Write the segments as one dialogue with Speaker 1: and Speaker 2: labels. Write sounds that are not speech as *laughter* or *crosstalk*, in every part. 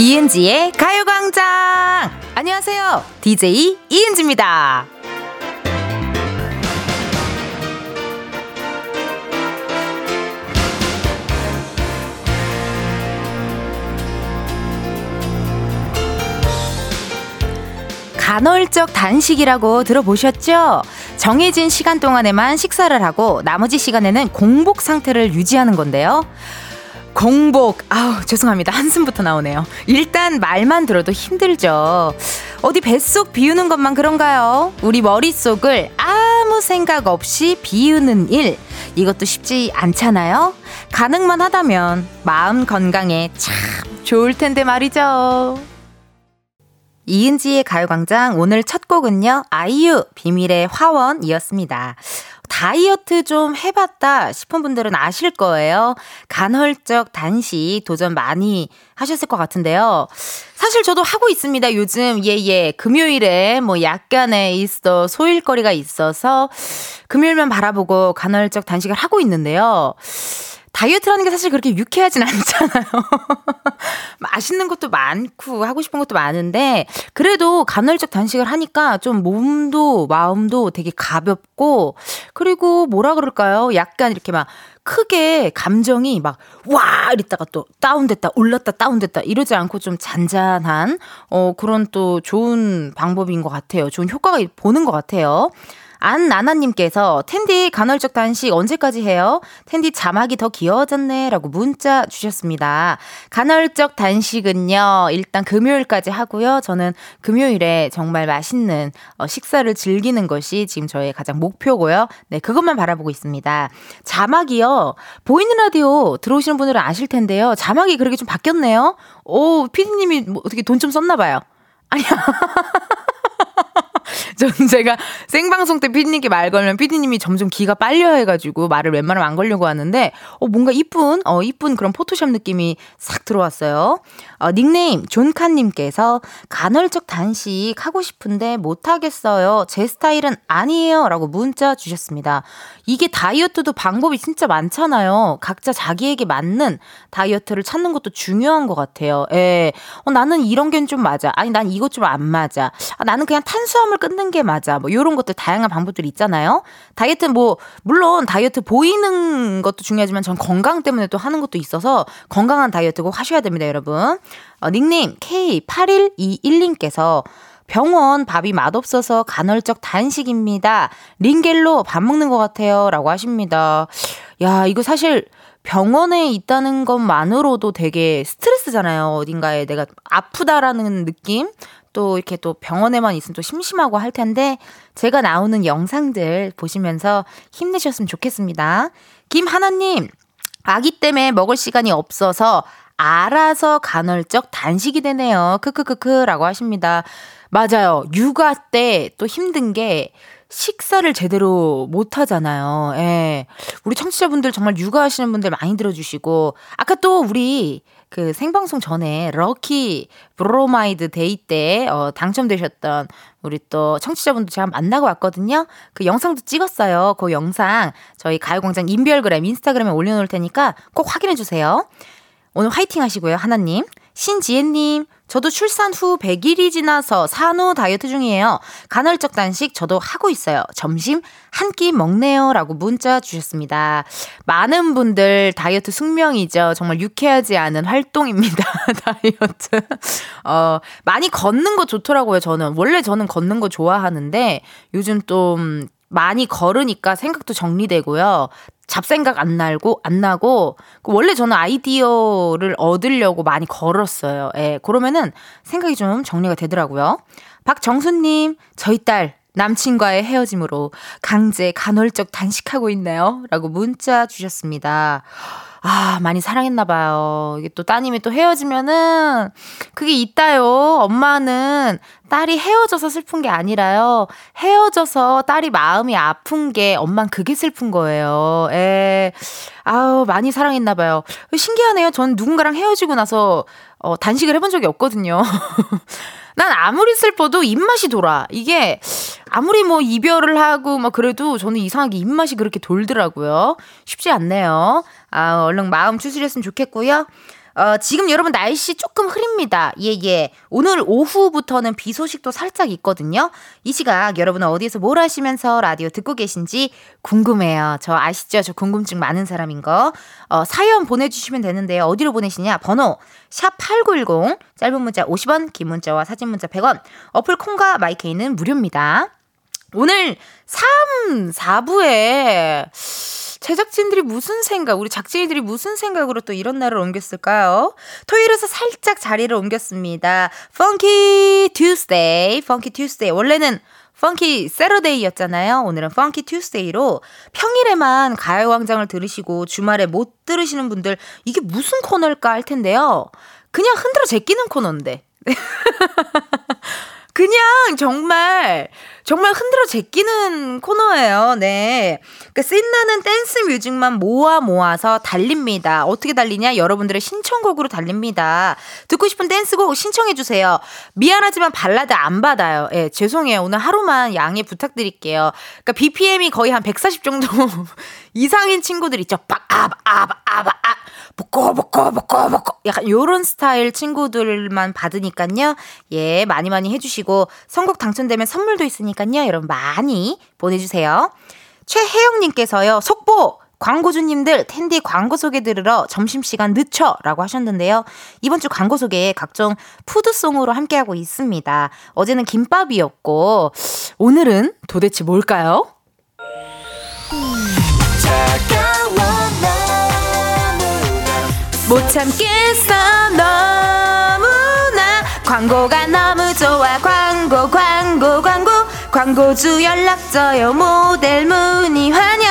Speaker 1: 이은지의 가요광장! 안녕하세요. DJ 이은지입니다. 간헐적 단식이라고 들어보셨죠? 정해진 시간 동안에만 식사를 하고 나머지 시간에는 공복 상태를 유지하는 건데요. 공복. 아우, 죄송합니다. 한숨부터 나오네요. 일단 말만 들어도 힘들죠. 어디 뱃속 비우는 것만 그런가요? 우리 머릿속을 아무 생각 없이 비우는 일. 이것도 쉽지 않잖아요? 가능만 하다면 마음 건강에 참 좋을 텐데 말이죠. 이은지의 가요광장 오늘 첫 곡은요, 아이유 비밀의 화원이었습니다. 다이어트 좀 해봤다 싶은 분들은 아실 거예요. 간헐적 단식 도전 많이 하셨을 것 같은데요. 사실 저도 하고 있습니다. 요즘 예예 예. 금요일에 뭐 약간의 있어 소일거리가 있어서 금요일만 바라보고 간헐적 단식을 하고 있는데요. 다이어트라는 게 사실 그렇게 유쾌하진 *laughs* 않잖아요. 맛있는 것도 많고 하고 싶은 것도 많은데 그래도 간헐적 단식을 하니까 좀 몸도 마음도 되게 가볍고 그리고 뭐라 그럴까요? 약간 이렇게 막 크게 감정이 막 와 이랬다가 또 다운됐다 올랐다 다운됐다 이러지 않고 좀 잔잔한 어 그런 또 좋은 방법인 것 같아요. 좋은 효과가 보는 것 같아요. 안나나님께서 텐디 간헐적 단식 언제까지 해요? 텐디 자막이 더 귀여워졌네 라고 문자 주셨습니다. 간헐적 단식은요, 일단 금요일까지 하고요. 저는 금요일에 정말 맛있는 어, 식사를 즐기는 것이 지금 저의 가장 목표고요. 네, 그것만 바라보고 있습니다. 자막이요, 보이는 라디오 들어오시는 분들은 아실 텐데요. 자막이 그렇게 좀 바뀌었네요. 오, 피디님이 뭐 어떻게 돈 좀 썼나 봐요. 아니야. *laughs* *laughs* 전 제가 생방송 때 피디님께 말 걸면 피디님이 점점 기가 빨려 해가지고 말을 웬만하면 안 걸려고 하는데 어 뭔가 이쁜 어 이쁜 그런 포토샵 느낌이 싹 들어왔어요. 어, 닉네임 존카님께서 간헐적 단식 하고 싶은데 못 하겠어요. 제 스타일은 아니에요 라고 문자 주셨습니다. 이게 다이어트도 방법이 진짜 많잖아요. 각자 자기에게 맞는 다이어트를 찾는 것도 중요한 것 같아요. 예. 어, 나는 이런 게 좀 맞아. 아니 난 이것 좀 안 맞아. 아, 나는 그냥 탄수화물 끊는 게 맞아. 뭐 이런 것들 다양한 방법들이 있잖아요. 다이어트 뭐 물론 다이어트 보이는 것도 중요하지만 전 건강 때문에 또 하는 것도 있어서 건강한 다이어트 꼭 하셔야 됩니다, 여러분. 어, 닉네임 K8121님께서 병원 밥이 맛없어서 간헐적 단식입니다. 링겔로 밥 먹는 것 같아요. 라고 하십니다. 야, 이거 사실 병원에 있다는 것만으로도 되게 스트레스잖아요. 어딘가에 내가 아프다라는 느낌? 또 이렇게 또 병원에만 있으면 또 심심하고 할 텐데 제가 나오는 영상들 보시면서 힘내셨으면 좋겠습니다. 김하나님, 아기 때문에 먹을 시간이 없어서 알아서 간헐적 단식이 되네요. 크크크크라고 하십니다. 맞아요. 육아 때 또 힘든 게 식사를 제대로 못 하잖아요. 예. 우리 청취자분들 정말 육아하시는 분들 많이 들어주시고, 아까 또 우리 그 생방송 전에 Lucky 브로마이드 Day 때 어, 당첨되셨던 우리 또 청취자분들 제가 만나고 왔거든요. 그 영상도 찍었어요. 그 영상 저희 가요광장 인별그램 인스타그램에 올려놓을 테니까 꼭 확인해 주세요. 오늘 화이팅 하시고요, 하나님. 신지혜님, 저도 출산 후 100일이 지나서 산후 다이어트 중이에요. 간헐적 단식 저도 하고 있어요. 점심 한 끼 먹네요. 라고 문자 주셨습니다. 많은 분들 다이어트 숙명이죠. 정말 유쾌하지 않은 활동입니다. *laughs* 다이어트. 어, 많이 걷는 거 좋더라고요. 저는. 원래 저는 걷는 거 좋아하는데 요즘 좀 많이 걸으니까 생각도 정리되고요. 잡생각 안 날고 안 나고 그 원래 저는 아이디어를 얻으려고 많이 걸었어요. 예. 그러면은 생각이 좀 정리가 되더라고요. 박정수님, 저희 딸 남친과의 헤어짐으로 강제 간헐적 단식하고 있네요. 라고 문자 주셨습니다. 아, 많이 사랑했나 봐요. 이게 또 따님이 또 헤어지면은, 그게 있다요. 엄마는 딸이 헤어져서 슬픈 게 아니라요. 헤어져서 딸이 마음이 아픈 게 엄만 그게 슬픈 거예요. 에, 아우, 많이 사랑했나 봐요. 신기하네요. 전 누군가랑 헤어지고 나서, 어, 단식을 해본 적이 없거든요. *laughs* 난 아무리 슬퍼도 입맛이 돌아. 이게 아무리 뭐 이별을 하고 막 그래도 저는 이상하게 입맛이 그렇게 돌더라고요. 쉽지 않네요. 아, 얼른 마음 추스렸으면 좋겠고요. 어, 지금 여러분 날씨 조금 흐립니다. 예, 예. 오늘 오후부터는 비 소식도 살짝 있거든요. 이 시각 여러분은 어디에서 뭘 하시면서 라디오 듣고 계신지 궁금해요. 저 아시죠? 저 궁금증 많은 사람인 거. 어, 사연 보내주시면 되는데요. 어디로 보내시냐? 번호 샵8910 짧은 문자 50원 긴 문자와 사진 문자 100원 어플 콩과 마이케이는 무료입니다. 오늘 3, 4부에 제작진들이 무슨 생각, 우리 작진이들이 무슨 생각으로 또 이런 날을 옮겼을까요? 토요일에서 살짝 자리를 옮겼습니다. Funky Tuesday, Funky Tuesday. 원래는 Funky Saturday였잖아요. 오늘은 Funky Tuesday로 평일에만 가요광장을 들으시고 주말에 못 들으시는 분들 이게 무슨 코너일까 할 텐데요. 그냥 흔들어 제끼는 코너인데. *laughs* 그냥 정말 정말 흔들어 제끼는 코너예요. 네. 그 신나는 댄스 뮤직만 모아 모아서 달립니다. 어떻게 달리냐? 여러분들의 신청곡으로 달립니다. 듣고 싶은 댄스곡 신청해 주세요. 미안하지만 발라드 안 받아요. 예, 네, 죄송해요. 오늘 하루만 양해 부탁드릴게요. 그러니까 BPM이 거의 한 140 정도 *laughs* 이상인 친구들 있죠. 빡, 아, 아. 복고, 복고, 복고, 복고. 약간 요런 스타일 친구들만 받으니까요. 예, 많이 많이 해주시고, 선곡 당첨되면 선물도 있으니까요. 여러분 많이 보내주세요. 최혜영님께서요, 속보! 광고주님들 텐디 광고 소개 들으러 점심시간 늦춰 라고 하셨는데요. 이번 주 광고 소개 각종 푸드송으로 함께하고 있습니다. 어제는 김밥이었고, 오늘은 도대체 뭘까요? 못 참겠어. 너무나 광고가 너무 좋아. 광고 광고 광고. 광고주 연락줘요. 모델 문의 환영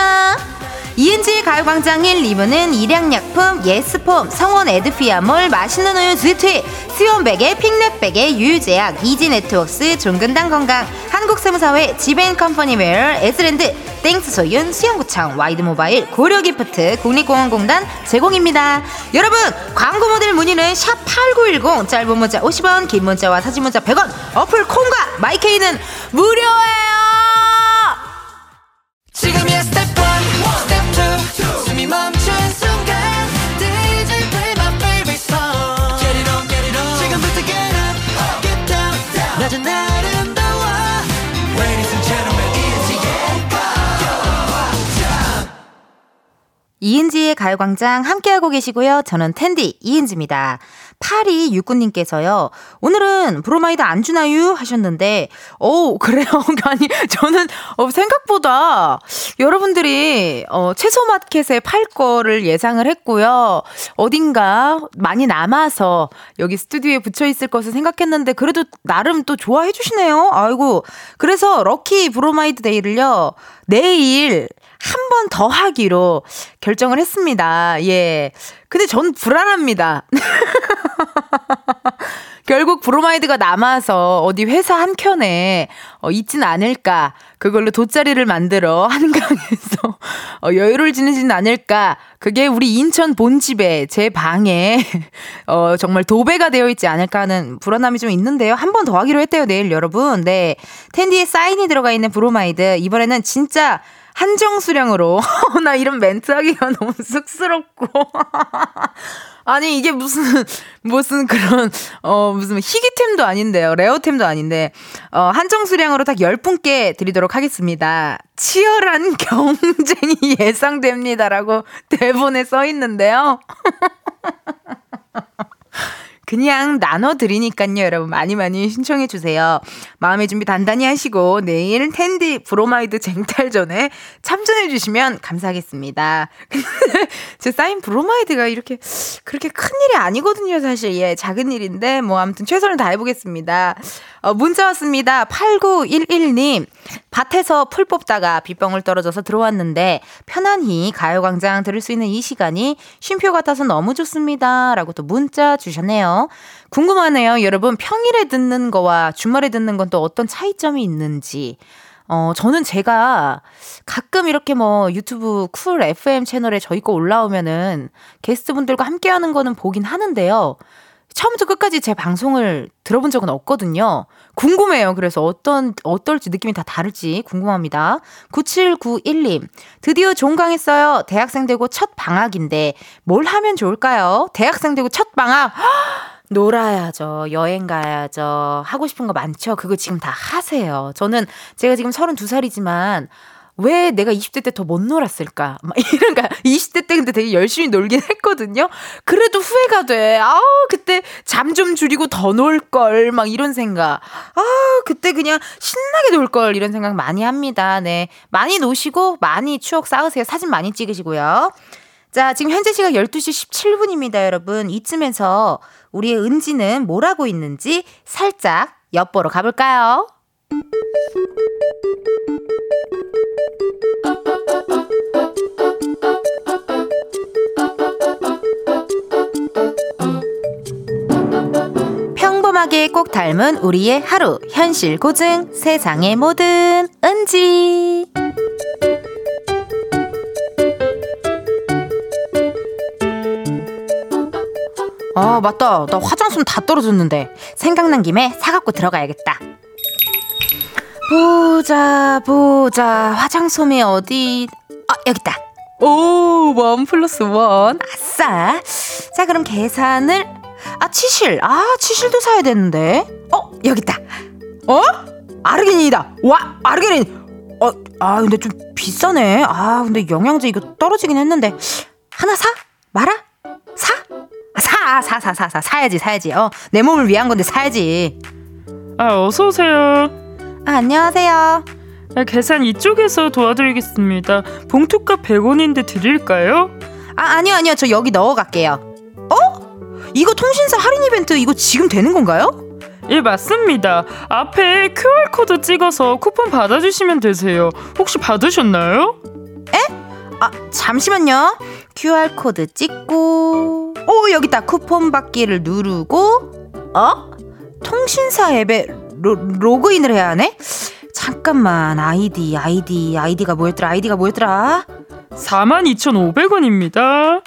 Speaker 1: 이은지 가요광장 1, 2부는 일양약품, 예스폼, 성원 에드피아몰, 맛있는 우유 스위트, 수원베개, 핑넷베개, 유유제약, 이지네트웍스, 종근당 건강, 한국세무사회, 지벤컴퍼니웨어, 에스랜드, 땡스 소윤, 수영구청, 와이드모바일, 고려기프트, 국립공원공단 제공입니다. 여러분, 광고 모델 문의는 샵 8910, 짧은 문자 50원, 긴 문자와 사진 문자 100원, 어플 콩과 마이케이는 무료예요! 지금이야 스텝 1, 스텝 2, 숨이 멈춘 순간 DJ play my favorite song Get it on, get it on 지금부터 get up, get down, down 낮은 아름다워 Ladies and gentlemen, 이은지의 가요광장 함께하고 계시고요. 저는 텐디 이은지입니다. 8269님께서요. 오늘은 브로마이드 안 주나요? 하셨는데, 오, 그래요? *laughs* 아니, 저는 어, 생각보다 여러분들이 어, 채소 마켓에 팔 거를 예상을 했고요. 어딘가 많이 남아서 여기 스튜디오에 붙여 있을 것을 생각했는데, 그래도 나름 또 좋아해 주시네요. 아이고. 그래서 Lucky 브로마이드 Day를요, 내일 한 번 더 하기로 결정을 했습니다. 예. 근데 전 불안합니다. *laughs* 결국 브로마이드가 남아서 어디 회사 한켠에 어, 있진 않을까. 그걸로 돗자리를 만들어 한강에서 어, 여유를 지내지는 않을까. 그게 우리 인천 본집에 제 방에 어, 정말 도배가 되어 있지 않을까 하는 불안함이 좀 있는데요. 한 번 더 하기로 했대요, 내일 여러분. 네. 텐디에 사인이 들어가 있는 브로마이드. 이번에는 진짜 한정 수량으로 *laughs* 나 이런 멘트 하기가 *laughs* 너무 쑥스럽고 *laughs* 아니 이게 무슨 무슨 그런 어 무슨 희귀템도 아닌데요. 레어템도 아닌데 어 한정 수량으로 딱 10분께 드리도록 하겠습니다. 치열한 경쟁이 예상됩니다라고 대본에 써 있는데요. 그냥 나눠드리니까요, 여러분. 많이 많이 신청해주세요. 마음의 준비 단단히 하시고, 내일 텐디 브로마이드 쟁탈전에 참전해주시면 감사하겠습니다. *laughs* 제 사인 브로마이드가 이렇게, 그렇게 큰 일이 아니거든요, 사실. 예, 작은 일인데, 뭐, 아무튼 최선을 다해보겠습니다. 어, 문자 왔습니다. 8911님. 밭에서 풀 뽑다가 빗방울 떨어져서 들어왔는데 편안히 가요광장 들을 수 있는 이 시간이 쉼표 같아서 너무 좋습니다. 라고 또 문자 주셨네요. 궁금하네요. 여러분 평일에 듣는 거와 주말에 듣는 건 또 어떤 차이점이 있는지. 어, 저는 제가 가끔 이렇게 뭐 유튜브 쿨 FM 채널에 저희 거 올라오면은 게스트분들과 함께 하는 거는 보긴 하는데요. 처음부터 끝까지 제 방송을 들어본 적은 없거든요. 궁금해요. 그래서 어떤, 어떨지 느낌이 다 다를지 궁금합니다. 9791님, 드디어 종강했어요. 대학생 되고 첫 방학인데 뭘 하면 좋을까요? 대학생 되고 첫 방학! *gasps* 놀아야죠. 여행 가야죠. 하고 싶은 거 많죠. 그거 지금 다 하세요. 저는 제가 지금 32살이지만 왜 내가 20대 때 더 못 놀았을까? 막 *laughs* 이런 가 20대 때 근데 되게 열심히 놀긴 했거든요. 그래도 후회가 돼. 아우, 그때 잠 좀 줄이고 더 놀 걸. 막 이런 생각. 아, 그때 그냥 신나게 놀 걸. 이런 생각 많이 합니다. 네. 많이 노시고 많이 추억 쌓으세요. 사진 많이 찍으시고요. 자, 지금 현재 시각 12시 17분입니다, 여러분. 이쯤에서 우리의 은지는 뭘 하고 있는지 살짝 엿보러 가볼까요? 평범하게 꼭 닮은 우리의 하루 현실 고증 세상의 모든 은지. 아 맞다. 나 화장솜 다 떨어졌는데. 생각난 김에 사갖고 들어가야겠다 보자 보자. 화장솜이 어디? 아 여깄다. 오 원 플러스 원. 아싸. 자 그럼 계산을. 아 치실. 아 치실도 사야 되는데. 어 여깄다. 어? 아르기닌이다. 와 아르기닌. 어 아 근데 좀 비싸네. 아 근데 영양제 이거 떨어지긴 했는데. 하나 사? 말아 사? 사, 사, 사, 사, 사, 사야지, 사야지. 어, 내 몸을 위한 건데 사야지.
Speaker 2: 아, 어서 오세요.
Speaker 1: 아, 안녕하세요.
Speaker 2: 아, 계산 이쪽에서 도와드리겠습니다. 봉투값 100원인데 드릴까요?
Speaker 1: 아, 아니요, 아니요. 저 여기 넣어갈게요. 어? 이거 통신사 할인 이벤트 이거 지금 되는 건가요?
Speaker 2: 예, 맞습니다. 앞에 QR코드 찍어서 쿠폰 받아주시면 되세요. 혹시 받으셨나요?
Speaker 1: 에? 아, 잠시만요. QR코드 찍고, 오, 여기 있다. 쿠폰 받기를 누르고, 어? 통신사 앱에 로, 로그인을 해야 하네? 잠깐만, 아이디, 아이디, 아이디가 뭐였더라? 아이디가 뭐였더라?
Speaker 2: 42,500원입니다.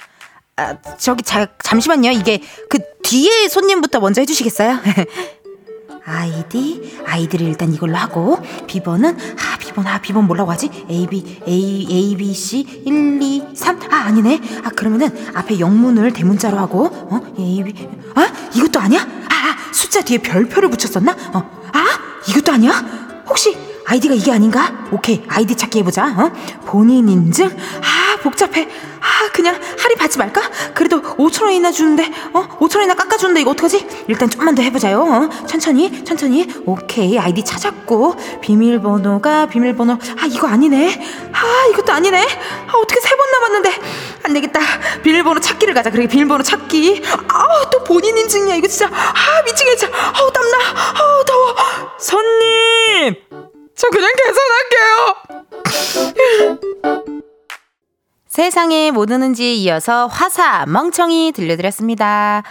Speaker 1: 아, 저기, 자, 잠시만요. 이게 그 뒤에 손님부터 먼저 해주시겠어요? *laughs* 아이디? 아이디를 일단 이걸로 하고 비번은 아 비번 아 비번 뭐라고 하지? A B A A B C 1 2 3아 아니네. 아 그러면은 앞에 영문을 대문자로 하고 어? A B 아 이것도 아니야? 아, 아 숫자 뒤에 별표를 붙였었나? 어아? 이것도 아니야? 혹시 아이디가 이게 아닌가? 오케이 아이디 찾기 해보자 어? 본인 인증? 아 복잡해. 아 그냥 할인 받지 말까? 그래도 5천 원이나 주는데 어? 5천 원이나 깎아주는데 이거 어떡하지? 일단 좀만 더 해보자요 어? 천천히 천천히. 오케이 아이디 찾았고. 비밀번호가 비밀번호. 아 이거 아니네. 아 이것도 아니네. 아 어떻게 세 번 남았는데. 안 되겠다. 비밀번호 찾기를 가자. 그래 비밀번호 찾기. 아또 본인 인증이야 이거 진짜. 아 미치겠어. 아우 땀나. 아우 더워
Speaker 2: 저 그냥 계산할게요
Speaker 1: 세상에 뭐 드는지에 이어서 화사 멍청이 들려드렸습니다.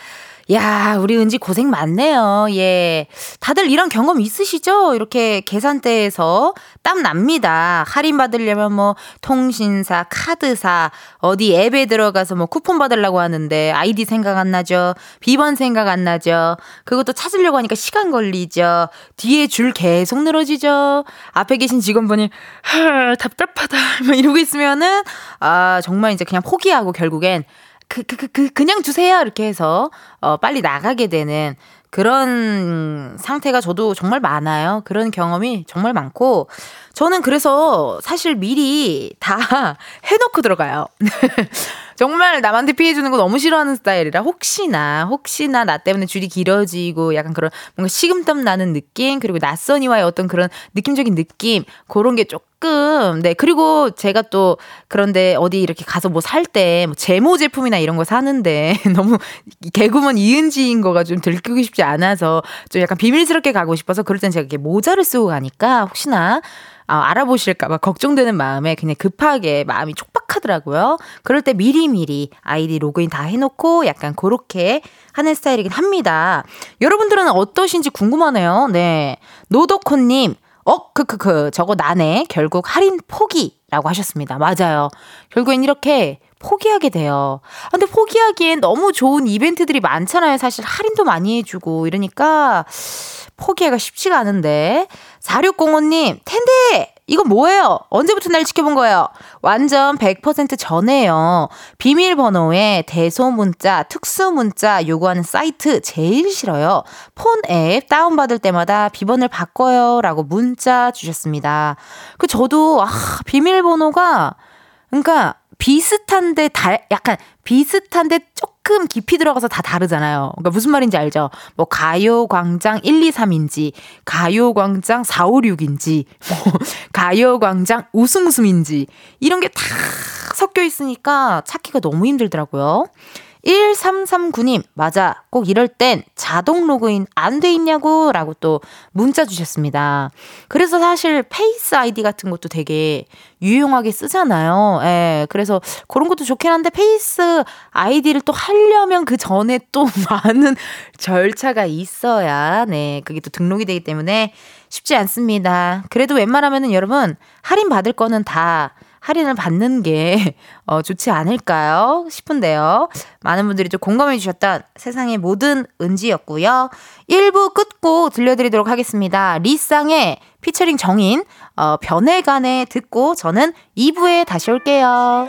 Speaker 1: 야, 우리 은지 고생 많네요. 예. 다들 이런 경험 있으시죠? 이렇게 계산대에서 땀 납니다. 할인 받으려면 뭐 통신사, 카드사, 어디 앱에 들어가서 뭐 쿠폰 받으려고 하는데 아이디 생각 안 나죠? 비번 생각 안 나죠? 그것도 찾으려고 하니까 시간 걸리죠? 뒤에 줄 계속 늘어지죠? 앞에 계신 직원분이 하, 답답하다. 막 이러고 있으면은 아, 정말 이제 그냥 포기하고 결국엔 그, 그, 그, 그, 그냥 주세요. 이렇게 해서, 어, 빨리 나가게 되는 그런 상태가 저도 정말 많아요. 그런 경험이 정말 많고, 저는 그래서 사실 미리 다 *laughs* 해놓고 들어가요. *laughs* 정말 남한테 피해주는 거 너무 싫어하는 스타일이라 혹시나 혹시나 나 때문에 줄이 길어지고 약간 그런 뭔가 식음땀 나는 느낌 그리고 낯선 이와의 어떤 그런 느낌적인 느낌 그런 게 조금 네 그리고 제가 또 그런데 어디 이렇게 가서 뭐 살 때 뭐 제모 제품이나 이런 거 사는데 *laughs* 너무 개구먼 이은지인 거가 좀 들키고 싶지 않아서 좀 약간 비밀스럽게 가고 싶어서 그럴 땐 제가 이렇게 모자를 쓰고 가니까 혹시나 아, 알아보실까봐 걱정되는 마음에 그냥 급하게 마음이 촉박하더라고요. 그럴 때 미리미리 아이디 로그인 다 해놓고 약간 그렇게 하는 스타일이긴 합니다. 여러분들은 어떠신지 궁금하네요. 네. 노도코님, 어, 크크크, 저거 나네. 결국 할인 포기. 라고 하셨습니다. 맞아요. 결국엔 이렇게 포기하게 돼요. 아, 근데 포기하기엔 너무 좋은 이벤트들이 많잖아요. 사실 할인도 많이 해주고 이러니까 포기하기가 쉽지가 않은데. 4605님, 텐데! 이거 뭐예요? 언제부터 날 지켜본 거예요? 완전 100% 전에요. 비밀번호에 대소문자, 특수문자 요구하는 사이트 제일 싫어요. 폰 앱 다운받을 때마다 비번을 바꿔요. 라고 문자 주셨습니다. 그, 저도, 아, 비밀번호가, 그러니까 비슷한데 달, 약간 비슷한데 조금 깊이 들어가서 다 다르잖아요. 그러니까 무슨 말인지 알죠? 뭐 가요광장 123인지, 가요광장 456인지, 뭐 *laughs* 가요광장 우승우승인지 이런 게 다 섞여 있으니까 찾기가 너무 힘들더라고요. 1339님, 맞아. 꼭 이럴 땐 자동 로그인 안 돼 있냐고 라고 또 문자 주셨습니다. 그래서 사실 Face ID 같은 것도 되게 유용하게 쓰잖아요. 예. 그래서 그런 것도 좋긴 한데 Face ID를 또 하려면 그 전에 또 *laughs* 많은 절차가 있어야, 네. 그게 또 등록이 되기 때문에 쉽지 않습니다. 그래도 웬만하면은 여러분 할인 받을 거는 다 할인을 받는 게 *laughs* 어, 좋지 않을까요? 싶은데요. 많은 분들이 좀 공감해 주셨던 세상의 모든 은지였고요. 1부 끝곡 들려드리도록 하겠습니다. 리쌍의 피처링 정인 어, 변해간에 듣고 저는 2부에 다시 올게요.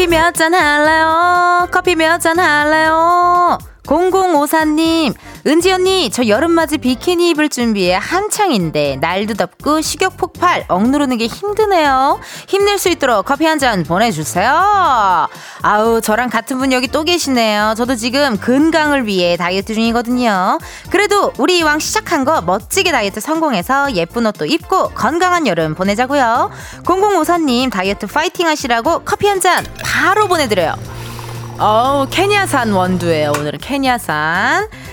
Speaker 1: 커피 몇 잔 할래요? 커피 몇 잔 할래요? 0054님, 은지 언니, 저 여름맞이 비키니 입을 준비해 한창인데, 날도 덥고 식욕 폭발, 억누르는 게 힘드네요. 힘낼 수 있도록 커피 한 잔 보내주세요. 아우, 저랑 같은 분 여기 또 계시네요. 저도 지금 건강을 위해 다이어트 중이거든요. 그래도 우리 이왕 시작한 거 멋지게 다이어트 성공해서 예쁜 옷도 입고 건강한 여름 보내자고요. 0054님, 다이어트 파이팅 하시라고 커피 한 잔 바로 보내드려요. 어우, 케냐산 원두예요. 오늘은 케냐산.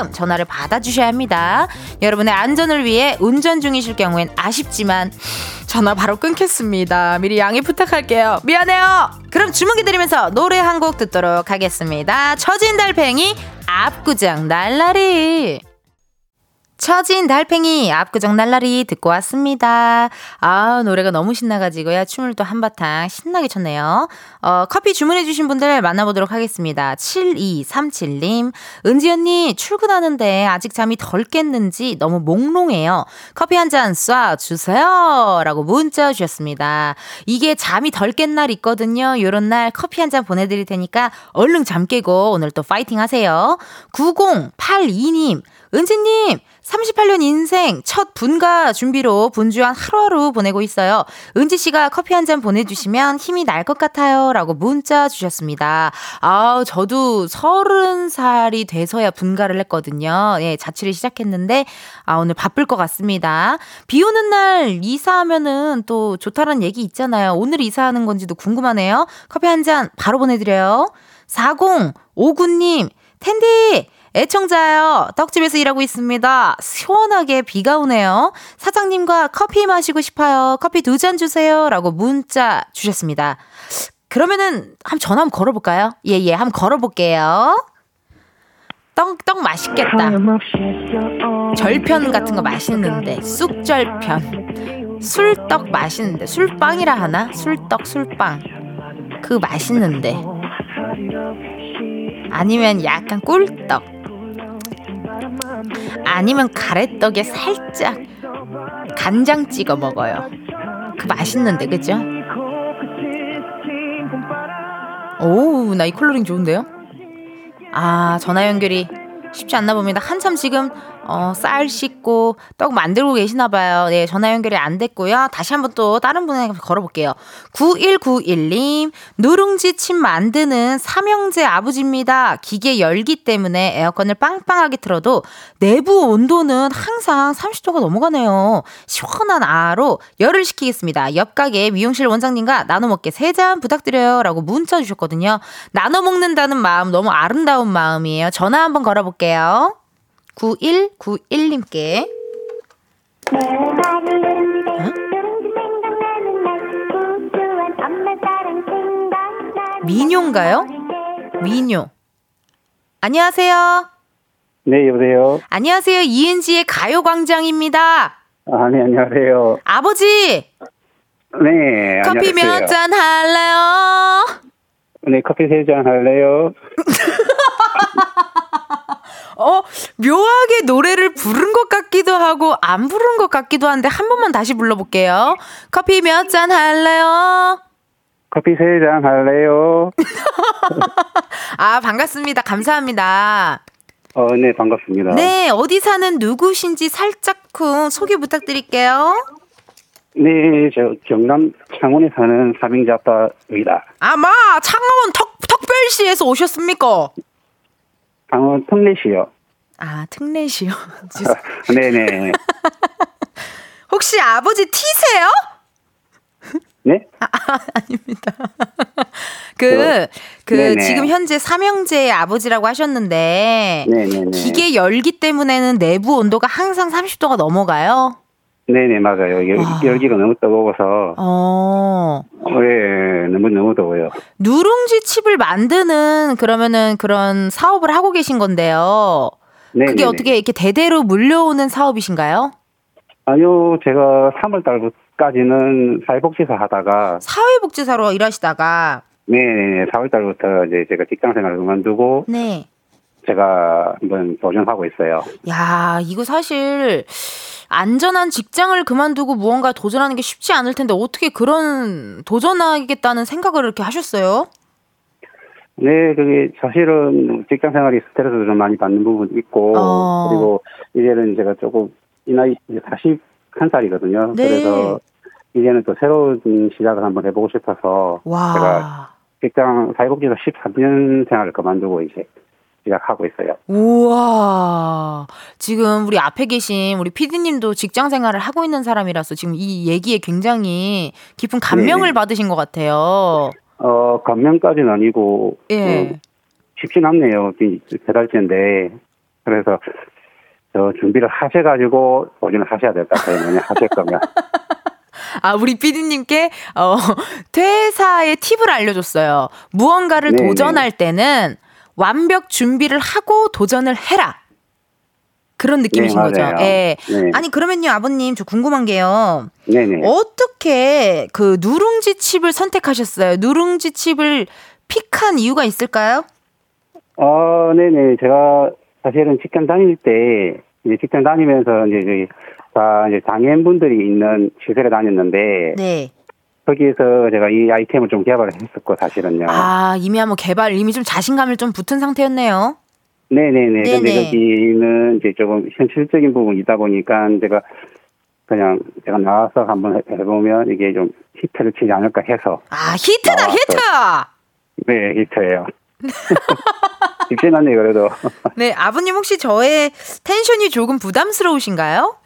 Speaker 1: 음 전화를 받아주셔야 합니다. 여러분의 안전을 위해 운전 중이실 경우엔 아쉽지만 전화 바로 끊겠습니다. 미리 양해 부탁할게요. 미안해요. 그럼 주문 기다리면서 노래 한 곡 듣도록 하겠습니다. 처진 달팽이 압구정 날라리. 처진 달팽이 압구정 날라리 듣고 왔습니다. 아, 노래가 너무 신나가지고요. 춤을 또 한바탕 신나게 췄네요. 어, 커피 주문해주신 분들 만나보도록 하겠습니다. 7237님. 은지 언니, 출근하는데 아직 잠이 덜 깼는지 너무 몽롱해요. 커피 한 잔 쏴 주세요. 라고 문자 주셨습니다. 이게 잠이 덜 깬 날 있거든요. 요런 날 커피 한 잔 보내드릴 테니까 얼른 잠 깨고 오늘 또 파이팅 하세요. 9082님. 은지님, 38년 인생 첫 분가 준비로 분주한 하루하루 보내고 있어요. 은지 씨가 커피 한 잔 보내주시면 힘이 날 것 같아요. 라고 문자 주셨습니다. 아, 저도 서른 살이 돼서야 분가를 했거든요. 예, 자취를 시작했는데, 아, 오늘 바쁠 것 같습니다. 비 오는 날 이사하면은 또 좋다는 얘기 있잖아요. 오늘 이사하는 건지도 궁금하네요. 커피 한 잔 바로 보내드려요. 4059님, 텐디! 애청자요. 떡집에서 일하고 있습니다. 시원하게 비가 오네요. 사장님과 커피 마시고 싶어요. 커피 두 잔 주세요. 라고 문자 주셨습니다. 그러면은 한번 전화 한번 걸어볼까요? 예, 예, 한번 걸어볼게요. 떡, 떡 맛있겠다. 절편 같은 거 맛있는데. 쑥절편. 술떡 맛있는데. 술빵이라 하나? 술떡, 술빵. 그 맛있는데. 아니면 약간 꿀떡. 아니면 가래떡에 살짝 간장 찍어 먹어요. 그 맛있는데, 그죠? 오, 나이 컬러링 좋은데요? 아, 전화 연결이 쉽지 않나 봅니다. 한참 지금 어, 쌀 씻고 떡 만들고 계시나 봐요. 네, 전화 연결이 안 됐고요. 다시 한번 또 다른 분에게 걸어볼게요. 9191님, 누룽지 침 만드는 삼형제 아버지입니다. 기계 열기 때문에 에어컨을 빵빵하게 틀어도 내부 온도는 항상 30도가 넘어가네요. 시원한 아로 열을 식히겠습니다. 옆 가게 미용실 원장님과 나눠 먹게 세 잔 부탁드려요. 라고 문자 주셨거든요. 나눠 먹는다는 마음 너무 아름다운 마음이에요. 전화 한번 걸어볼게요. 9191님께. 미녀인가요? 미녀. 안녕하세요.
Speaker 3: 네, 여보세요.
Speaker 1: 안녕하세요. 이은지의 가요광장입니다.
Speaker 3: 아, 네, 안녕하세요.
Speaker 1: 아버지!
Speaker 3: 네,
Speaker 1: 커피
Speaker 3: 안녕하세요.
Speaker 1: 몇잔 할래요?
Speaker 3: 네, 커피 세 잔 할래요? *laughs*
Speaker 1: 어, 묘하게 노래를 부른 것 같기도 하고, 안 부른 것 같기도 한데, 한 번만 다시 불러볼게요. 커피 몇 잔 할래요?
Speaker 3: 커피 세 잔 할래요? *laughs*
Speaker 1: 아, 반갑습니다. 감사합니다.
Speaker 3: 어, 네, 반갑습니다.
Speaker 1: 네, 어디 사는 누구신지 살짝쿵 소개 부탁드릴게요.
Speaker 3: 네, 저 경남 창원에 사는 삼행자 아빠입니다.
Speaker 1: 아마 창원 턱, 턱별시에서 오셨습니까?
Speaker 3: 창원 특례시요.
Speaker 1: 아, 특례시요. *laughs*
Speaker 3: 네네.
Speaker 1: 혹시 아버지 T세요?
Speaker 3: 네?
Speaker 1: 아닙니다. *laughs* 그, 그,
Speaker 3: 네네.
Speaker 1: 지금 현재 삼형제의 아버지라고 하셨는데,
Speaker 3: 네네네.
Speaker 1: 기계 열기 때문에는 내부 온도가 항상 30도가 넘어가요?
Speaker 3: 네네, 맞아요. 열,
Speaker 1: 아.
Speaker 3: 열기가 너무 뜨거워서,
Speaker 1: 어.
Speaker 3: 네, 너무, 너무 더워요.
Speaker 1: 누룽지 칩을 만드는 그러면은 그런 사업을 하고 계신 건데요.
Speaker 3: 네.
Speaker 1: 그게 어떻게 이렇게 대대로 물려오는 사업이신가요?
Speaker 3: 아니요, 제가 3월 달까지는 사회복지사 하다가,
Speaker 1: 사회복지사로 일하시다가,
Speaker 3: 네네, 4월 달부터 이제 제가 직장 생활을 그만두고,
Speaker 1: 네.
Speaker 3: 제가 한번 도전하고 있어요.
Speaker 1: 야, 이거 사실 안전한 직장을 그만두고 무언가 도전하는 게 쉽지 않을 텐데 어떻게 그런 도전하겠다는 생각을 이렇게 하셨어요?
Speaker 3: 네, 그게 사실은 직장 생활이 스트레스를 좀 많이 받는 부분도 있고,
Speaker 1: 어.
Speaker 3: 그리고 이제는 제가 조금 이 나이 이제 41살이거든요.
Speaker 1: 네.
Speaker 3: 그래서 이제는 또 새로운 시작을 한번 해보고 싶어서
Speaker 1: 와.
Speaker 3: 제가 직장 사회복지사 13년 생활을 그만두고 이제 시작하고 있어요.
Speaker 1: 우와. 지금 우리 앞에 계신 우리 피디님도 직장 생활을 하고 있는 사람이라서 지금 이 얘기에 굉장히 깊은 감명을
Speaker 3: 네네.
Speaker 1: 받으신 것 같아요.
Speaker 3: 어, 감명까지는 아니고,
Speaker 1: 예.
Speaker 3: 어, 쉽진 않네요. 달째인데. 그래서 저 준비를 하셔가지고 도전을 하셔야 될 것 같아요. 만약 하실 거면. *laughs*
Speaker 1: 아, 우리 피디님께, 어, 퇴사의 팁을 알려줬어요. 무언가를
Speaker 3: 네네.
Speaker 1: 도전할 때는 완벽 준비를 하고 도전을 해라. 그런 느낌이신
Speaker 3: 네,
Speaker 1: 거죠. 예.
Speaker 3: 네.
Speaker 1: 아니, 그러면요, 아버님, 저 궁금한 게요.
Speaker 3: 네네.
Speaker 1: 어떻게 그 누룽지 칩을 선택하셨어요? 누룽지 칩을 픽한 이유가 있을까요?
Speaker 3: 어, 네네. 제가 사실은 직장 다닐 때, 이제 직장 다니면서 이제 저기, 다 이제 장애인분들이 있는 시설에 다녔는데,
Speaker 1: 네.
Speaker 3: 거기에서 제가 이 아이템을 좀 개발을 했었고, 사실은요.
Speaker 1: 아, 이미 한번 개발, 이미 좀 자신감을 좀 붙은 상태였네요.
Speaker 3: 네네네. 근데
Speaker 1: 네네.
Speaker 3: 거기는 이제 조금 현실적인 부분이 있다 보니까 제가 그냥 제가 나와서 한번 해- 해보면 이게 좀 히트를 치지 않을까 해서,
Speaker 1: 아, 히트다. 히트!
Speaker 3: 네, 히트예요. *laughs* *laughs* 쉽진 않네요, 그래도.
Speaker 1: 네, 아버님 혹시 저의 텐션이 조금 부담스러우신가요?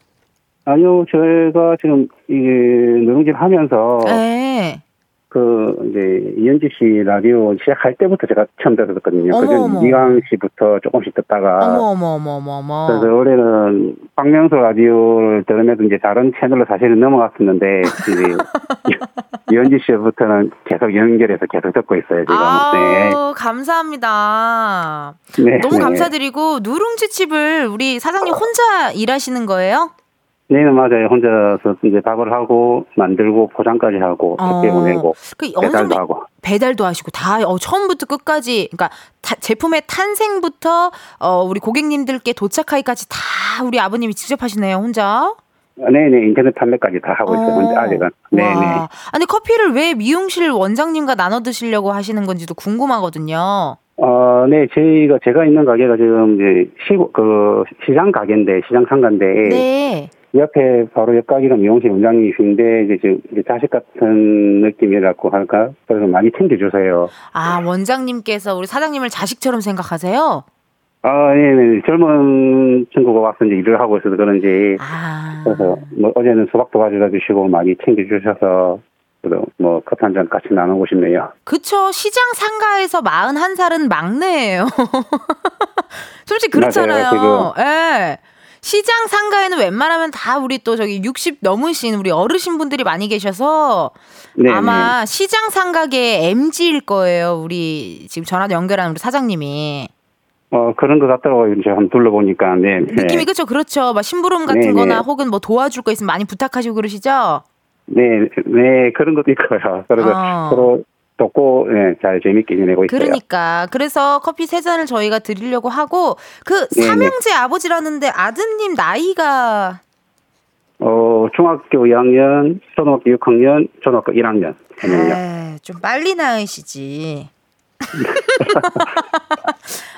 Speaker 3: 아니요, 저희가 지금 이게 누룽지 하면서
Speaker 1: 네.
Speaker 3: 그 이제 이은지 씨 라디오 시작할 때부터 제가 처음 들었거든요. 그전. 이강 씨부터 조금씩 듣다가
Speaker 1: 어머, 어머, 어머, 어머, 어머.
Speaker 3: 그래서 원래는 박명수 라디오를 들으면서 이제 다른 채널로 사실은 넘어갔었는데 이제 *laughs* 이은지 씨부터는 계속 연결해서 계속 듣고 있어요, 지금.
Speaker 1: 아,
Speaker 3: 네.
Speaker 1: 감사합니다.
Speaker 3: 네.
Speaker 1: 너무
Speaker 3: 네.
Speaker 1: 감사드리고 누룽지 칩을 우리 사장님 혼자 일하시는 거예요?
Speaker 3: 네, 맞아요. 혼자서 이제 밥을 하고, 만들고, 포장까지 하고, 택배 보내고,
Speaker 1: 그 어느
Speaker 3: 배달도
Speaker 1: 정도
Speaker 3: 하고.
Speaker 1: 배달도 하시고 다 어, 처음부터 끝까지 그러니까 다- 제품의 탄생부터 어, 우리 고객님들께 도착하기까지 다 우리 아버님이 직접 하시네요 혼자.
Speaker 3: 네네, 인터넷 판매까지 다 하고 있어요, 혼자 아직은. 네네.
Speaker 1: 와. 아니 커피를 왜 미용실 원장님과 나눠 드시려고 하시는 건지도 궁금하거든요.
Speaker 3: 어, 네, 저희가, 제가 있는 가게가 지금 이제 시, 그, 시장 가게인데, 시장 상가인데,
Speaker 1: 네.
Speaker 3: 옆에 바로 옆 가게가 미용실 원장님이신데, 이제 지금 자식 같은 느낌이라고 할까? 그래서 많이 챙겨주세요.
Speaker 1: 아 원장님께서 우리 사장님을 자식처럼 생각하세요?
Speaker 3: 아, 네네. 젊은 친구가 와서 이제 일을 하고 있어서 그런지,
Speaker 1: 아.
Speaker 3: 그래서 뭐 어제는 수박도 가져다 주시고 많이 챙겨주셔서, 그래도 뭐 커피 한 잔 같이 나누고 싶네요.
Speaker 1: 그쵸. 시장 상가에서 41살은 막내예요. *laughs* 솔직히 그렇잖아요. 예. 시장 상가에는 웬만하면 다 우리 또 저기 60 넘으신 우리 어르신 분들이 많이 계셔서
Speaker 3: 네,
Speaker 1: 아마 시장 상가계 MG일 거예요. 우리 지금 전화 연결한 우리 사장님이.
Speaker 3: 어, 그런 것 같더라고요. 이제 한번 둘러보니까, 네. 네.
Speaker 1: 느낌이 그쵸 그렇죠. 막 심부름 같은
Speaker 3: 네,
Speaker 1: 거나
Speaker 3: 네.
Speaker 1: 혹은 뭐 도와줄 거 있으면 많이 부탁하시고 그러시죠?
Speaker 3: 네, 네, 그런 것도 있고요. 그래서
Speaker 1: 어.
Speaker 3: 서로 돕고, 네, 잘 재밌게 지내고 있어요.
Speaker 1: 그러니까 그래서 커피 세 잔을 저희가 드리려고 하고 그
Speaker 3: 네네.
Speaker 1: 삼형제 아버지라는데 아드님 나이가
Speaker 3: 어, 중학교 2학년, 초등학교 6학년, 초등학교 1학년. 하면요.
Speaker 1: 에이, 좀 빨리 낳으시지.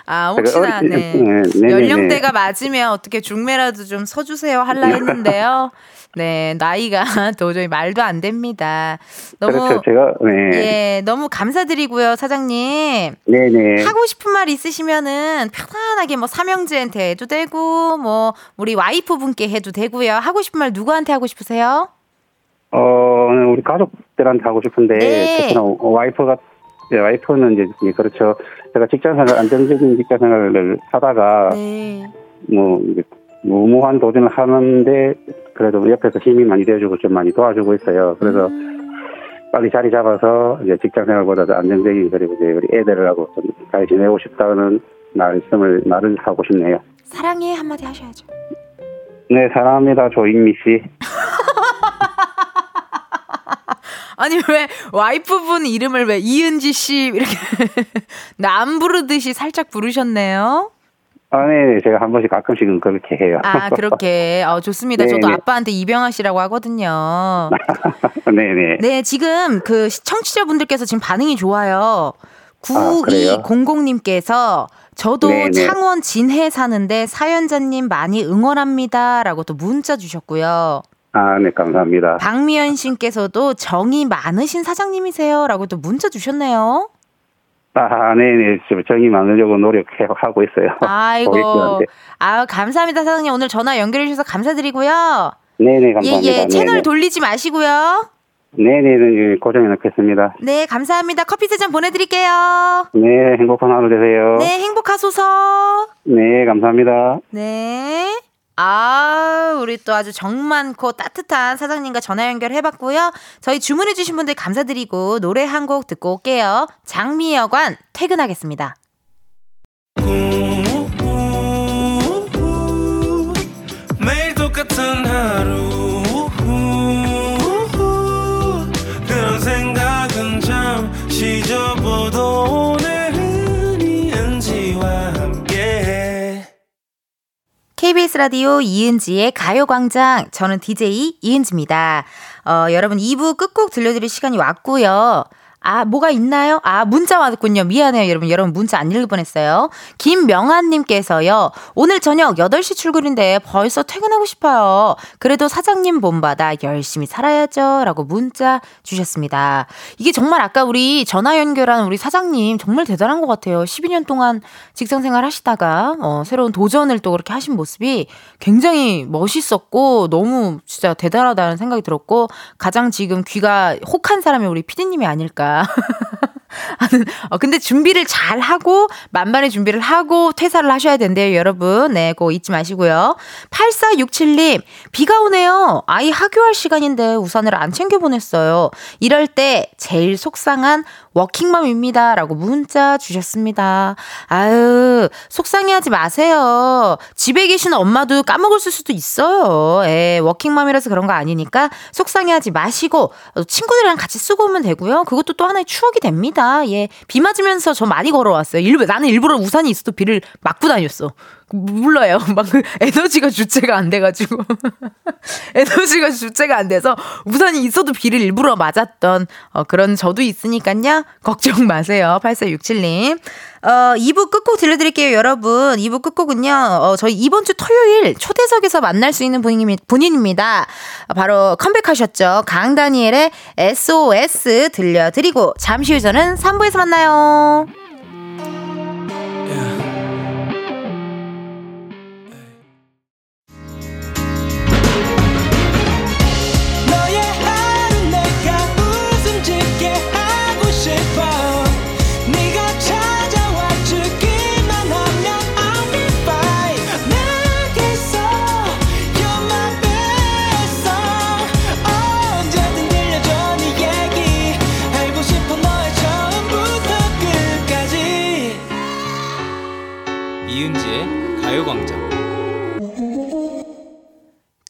Speaker 1: 아 혹시나 네.
Speaker 3: 네, 네, 네,
Speaker 1: 연령대가 맞으면 어떻게 중매라도 좀 서주세요 할라 했는데요. 네 나이가 *laughs* 도저히 말도 안 됩니다. 너무
Speaker 3: 그렇죠. 제가, 네.
Speaker 1: 예 너무 감사드리고요 사장님.
Speaker 3: 네네.
Speaker 1: 하고 싶은 말 있으시면은 편안하게 뭐 삼형제한테 해도 되고 뭐 우리 와이프 분께 해도 되고요. 하고 싶은 말 누구한테 하고 싶으세요?
Speaker 3: 어, 우리 가족들한테 하고 싶은데,
Speaker 1: 네.
Speaker 3: 특히나 와이프가, 네, 와이프는 이제, 예, 그렇죠. 제가 직장 생활, 안정적인 직장 생활을 하다가,
Speaker 1: 네.
Speaker 3: 뭐, 무모한 도전을 하는데, 그래도 옆에서 힘이 많이 되어주고 좀 많이 도와주고 있어요. 그래서 빨리 자리 잡아서 이제 직장 생활보다도 안정적인 그리고 이제 우리 애들하고 좀 잘 지내고 싶다는 말씀을 말을 하고 싶네요.
Speaker 1: 사랑해 한마디 하셔야죠.
Speaker 3: 네, 사랑합니다. 조인미 씨. *laughs*
Speaker 1: 아니 왜 와이프분 이름을 왜 이은지 씨 이렇게 *laughs* 남 부르듯이 살짝 부르셨네요.
Speaker 3: 아, 네, 제가 한 번씩 가끔씩은 그렇게 해요.
Speaker 1: 아 그렇게 어, 좋습니다.
Speaker 3: 네,
Speaker 1: 저도
Speaker 3: 네.
Speaker 1: 아빠한테 이병아 씨라고 하거든요.
Speaker 3: 네네. *laughs*
Speaker 1: 네 지금 그 청취자분들께서 지금 반응이 좋아요.
Speaker 3: 아, 그래요?
Speaker 1: 9200님께서 저도
Speaker 3: 네, 네.
Speaker 1: 창원 진해 사는데 사연자님 많이 응원합니다 라고 또 문자 주셨고요.
Speaker 3: 아, 네, 감사합니다.
Speaker 1: 박미연 씨께서도 정이 많으신 사장님이세요라고 또 문자 주셨네요.
Speaker 3: 아, 네네. 좀 정이 많으려고 노력하고 있어요.
Speaker 1: 아이고.
Speaker 3: 고객들한테.
Speaker 1: 아, 감사합니다, 사장님. 오늘 전화 연결해 주셔서 감사드리고요.
Speaker 3: 네네,
Speaker 1: 예,
Speaker 3: 감사합니다.
Speaker 1: 예. 채널
Speaker 3: 네네.
Speaker 1: 돌리지 마시고요.
Speaker 3: 네네, 고정해 놓겠습니다.
Speaker 1: 네, 감사합니다. 커피 세 잔 보내드릴게요.
Speaker 3: 네, 행복한 하루 되세요.
Speaker 1: 네, 행복하소서.
Speaker 3: 네, 감사합니다.
Speaker 1: 네. 아, 우리 또 아주 정 많고 따뜻한 사장님과 전화 연결해봤고요. 저희 주문해주신 분들 감사드리고 노래 한 곡 듣고 올게요. 장미여관 퇴근하겠습니다.
Speaker 4: 매일 똑같은 하루
Speaker 1: KBS 라디오 이은지의 가요광장. 저는 DJ 이은지입니다. 어, 여러분 2부 끝곡 들려드릴 시간이 왔고요. 아, 뭐가 있나요? 아, 문자 왔군요. 미안해요, 여러분. 여러분 문자 안 읽을 뻔했어요. 김명환님께서요. 오늘 저녁 8시 출근인데 벌써 퇴근하고 싶어요. 그래도 사장님 본받아 열심히 살아야죠. 라고 문자 주셨습니다. 이게 정말 아까 우리 전화 연결한 우리 사장님 정말 대단한 것 같아요. 12년 동안 직장 생활 하시다가 어, 새로운 도전을 또 그렇게 하신 모습이 굉장히 멋있었고 너무 진짜 대단하다는 생각이 들었고 가장 지금 귀가 혹한 사람이 우리 피디님이 아닐까. 하는, *laughs* 어, 근데 준비를 잘 하고, 만반의 준비를 하고 퇴사를 하셔야 된대요, 여러분. 네, 그거 잊지 마시고요. 8467님, 비가 오네요. 아이 학교할 시간인데 우산을 안 챙겨 보냈어요. 이럴 때 제일 속상한 워킹맘입니다. 라고 문자 주셨습니다. 아유, 속상해하지 마세요. 집에 계신 엄마도 까먹을 수도 있어요. 예, 워킹맘이라서 그런 거 아니니까 속상해하지 마시고 친구들이랑 같이 쓰고 오면 되고요. 그것도 또 하나의 추억이 됩니다. 예, 비 맞으면서 저 많이 걸어왔어요. 일부, 나는 일부러 우산이 있어도 비를 맞고 다녔어. 몰라요. *laughs* 막그 에너지가 주체가 안 돼가지고. *laughs* 에너지가 주체가 안 돼서 우산이 있어도 비를 일부러 맞았던 어, 그런 저도 있으니까요. 걱정 마세요. 8467님. 어, 2부 끝곡 들려드릴게요, 여러분. 2부 끝곡은요, 어, 저희 이번 주 토요일 초대석에서 만날 수 있는 분이, 분입니다. 바로 컴백하셨죠. 강다니엘의 SOS 들려드리고, 잠시 후 저는 3부에서 만나요.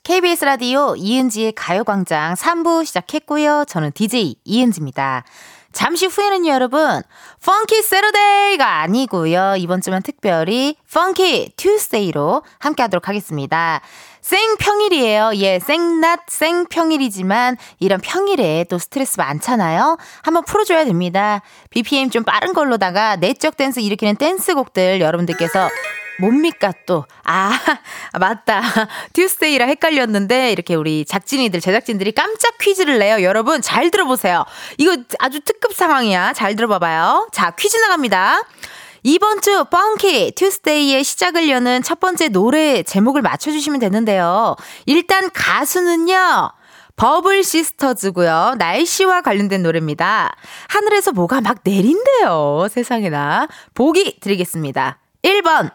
Speaker 1: KBS 라디오 이은지의 가요광장 3부 시작했고요. 저는 DJ 이은지입니다. 잠시 후에는 여러분, funky Saturday가 아니고요. 이번 주만 특별히 funky Tuesday로 함께 하도록 하겠습니다. 생평일이에요. 예, 생낮 생평일이지만 이런 평일에 또 스트레스 많잖아요. 한번 풀어줘야 됩니다. BPM 좀 빠른 걸로다가 내적 댄스 일으키는 댄스곡들 여러분들께서 뭡니까 또? 아, *laughs* 맞다. 튜스데이라 헷갈렸는데 이렇게 우리 작진이들 제작진들이 깜짝 퀴즈를 내요. 여러분 잘 들어보세요. 이거 아주 특급 상황이야. 잘 들어봐 봐요. 자, 퀴즈 나갑니다. 이번 주 펑키 튜스데이의 시작을 여는 첫 번째 노래 제목을 맞춰 주시면 되는데요. 일단 가수는요. 버블 시스터즈고요. 날씨와 관련된 노래입니다. 하늘에서 뭐가 막 내린대요. 세상에나. 보기 드리겠습니다. 1번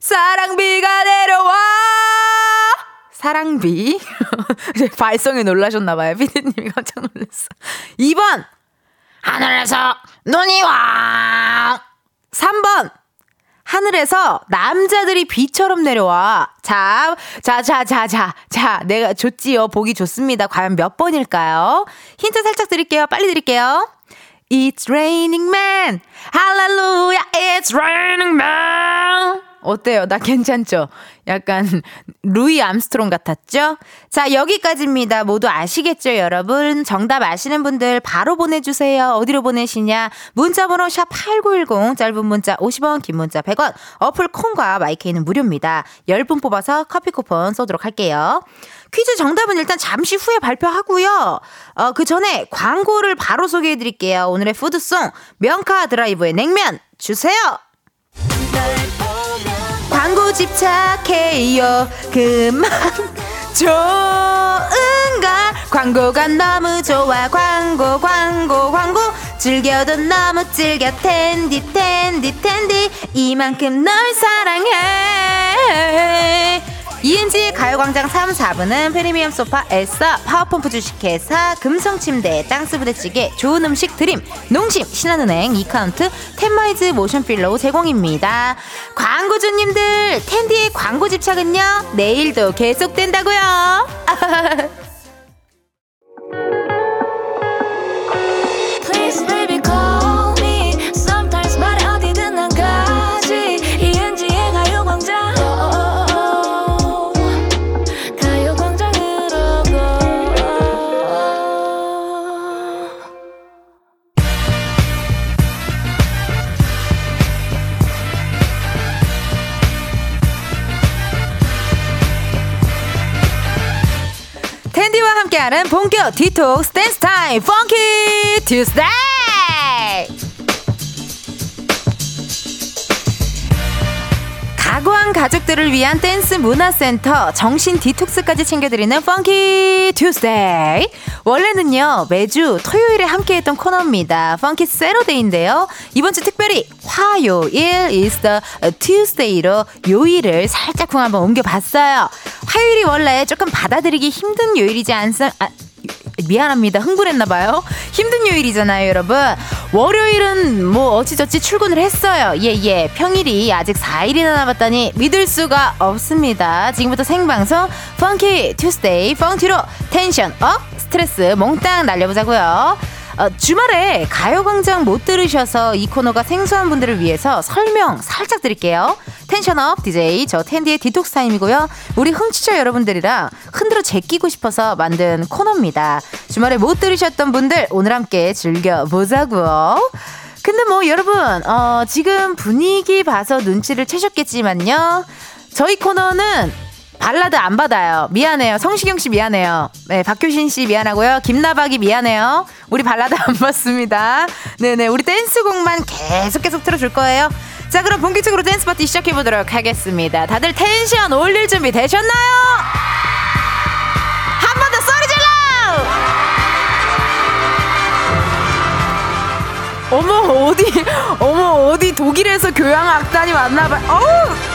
Speaker 1: 사랑비가 내려와 사랑비 *laughs* 발성에 놀라셨나봐요. 피디님이 깜짝 놀랐어. 2번 하늘에서 눈이 와 3번 하늘에서 남자들이 비처럼 내려와. 자, 자, 자, 자, 자, 자, 내가 줬지요. 보기 좋습니다. 과연 몇 번일까요? 힌트 살짝 드릴게요. 빨리 드릴게요. It's raining men. Hallelujah. It's raining men. 어때요? 나 괜찮죠? 약간 루이 암스트롱 같았죠? 자, 여기까지입니다. 모두 아시겠죠, 여러분? 정답 아시는 분들 바로 보내주세요. 어디로 보내시냐? 문자번호 샵8910, 짧은 문자 50원, 긴 문자 100원, 어플 콩과 마이케이는 무료입니다. 10분 뽑아서 커피 쿠폰 쏘도록 할게요. 퀴즈 정답은 일단 잠시 후에 발표하고요. 어, 그 전에 광고를 바로 소개해 드릴게요. 오늘의 푸드송, 명카 드라이브의 냉면 주세요! 광고 집착해요. 그만 *laughs* 좋은가? 광고가 너무 좋아. 광고, 광고, 광고. 즐겨도 너무 즐겨. 텐디, 텐디, 텐디. 이만큼 널 사랑해. 이은지의 가요광장 3, 4부는 프리미엄 소파 에싸 파워펌프 주식회사 금성침대 땅스부대찌개 좋은 음식 드림 농심 신한은행 이카운트 텐마이즈 모션필로우 제공입니다. 광고주님들 텐디의 광고 집착은요? 내일도 계속된다고요 *laughs* 함께하는 본격 디톡스 댄스 타임 funky Tuesday 가광 가족들을 위한 댄스 문화센터 정신 디톡스까지 챙겨드리는 funky Tuesday 원래는요 매주 토요일에 함께했던 코너입니다. funky Saturday인데요. 이번 주 특별히 화요일 is the Tuesday로 요일을 살짝쿵 한번 옮겨봤어요. 화요일이 원래 조금 받아들이기 힘든 요일이지 않습 아, 미안합니다. 흥분했나봐요. 힘든 요일이잖아요, 여러분. 월요일은 뭐 어찌저찌 출근을 했어요. 예, 예. 평일이 아직 4일이나 남았다니 믿을 수가 없습니다. 지금부터 생방송 funky Tuesday 펑티로 tension up 스트레스 몽땅 날려보자고요. 어, 주말에 가요광장 못 들으셔서 이 코너가 생소한 분들을 위해서 설명 살짝 드릴게요. tension up DJ 저 텐디의 디톡스 타임이고요. 우리 흥취자 여러분들이랑 흔들어 제끼고 싶어서 만든 코너입니다. 주말에 못 들으셨던 분들 오늘 함께 즐겨보자고요. 근데 뭐 여러분 어, 지금 분위기 봐서 눈치를 채셨겠지만요. 저희 코너는 발라드 안 받아요. 미안해요. 성시경 씨 미안해요. 네, 박효신 씨 미안하고요. 김나박이 미안해요. 우리 발라드 안 받습니다. 네네, 우리 댄스곡만 계속 계속 틀어줄 거예요. 자, 그럼 본격적으로 댄스 파티 시작해보도록 하겠습니다. 다들 텐션 올릴 준비 되셨나요? 한 번 더 소리 질러! 어머, 어디, 어머, 어디 독일에서 교향악단이 왔나봐요. 어우!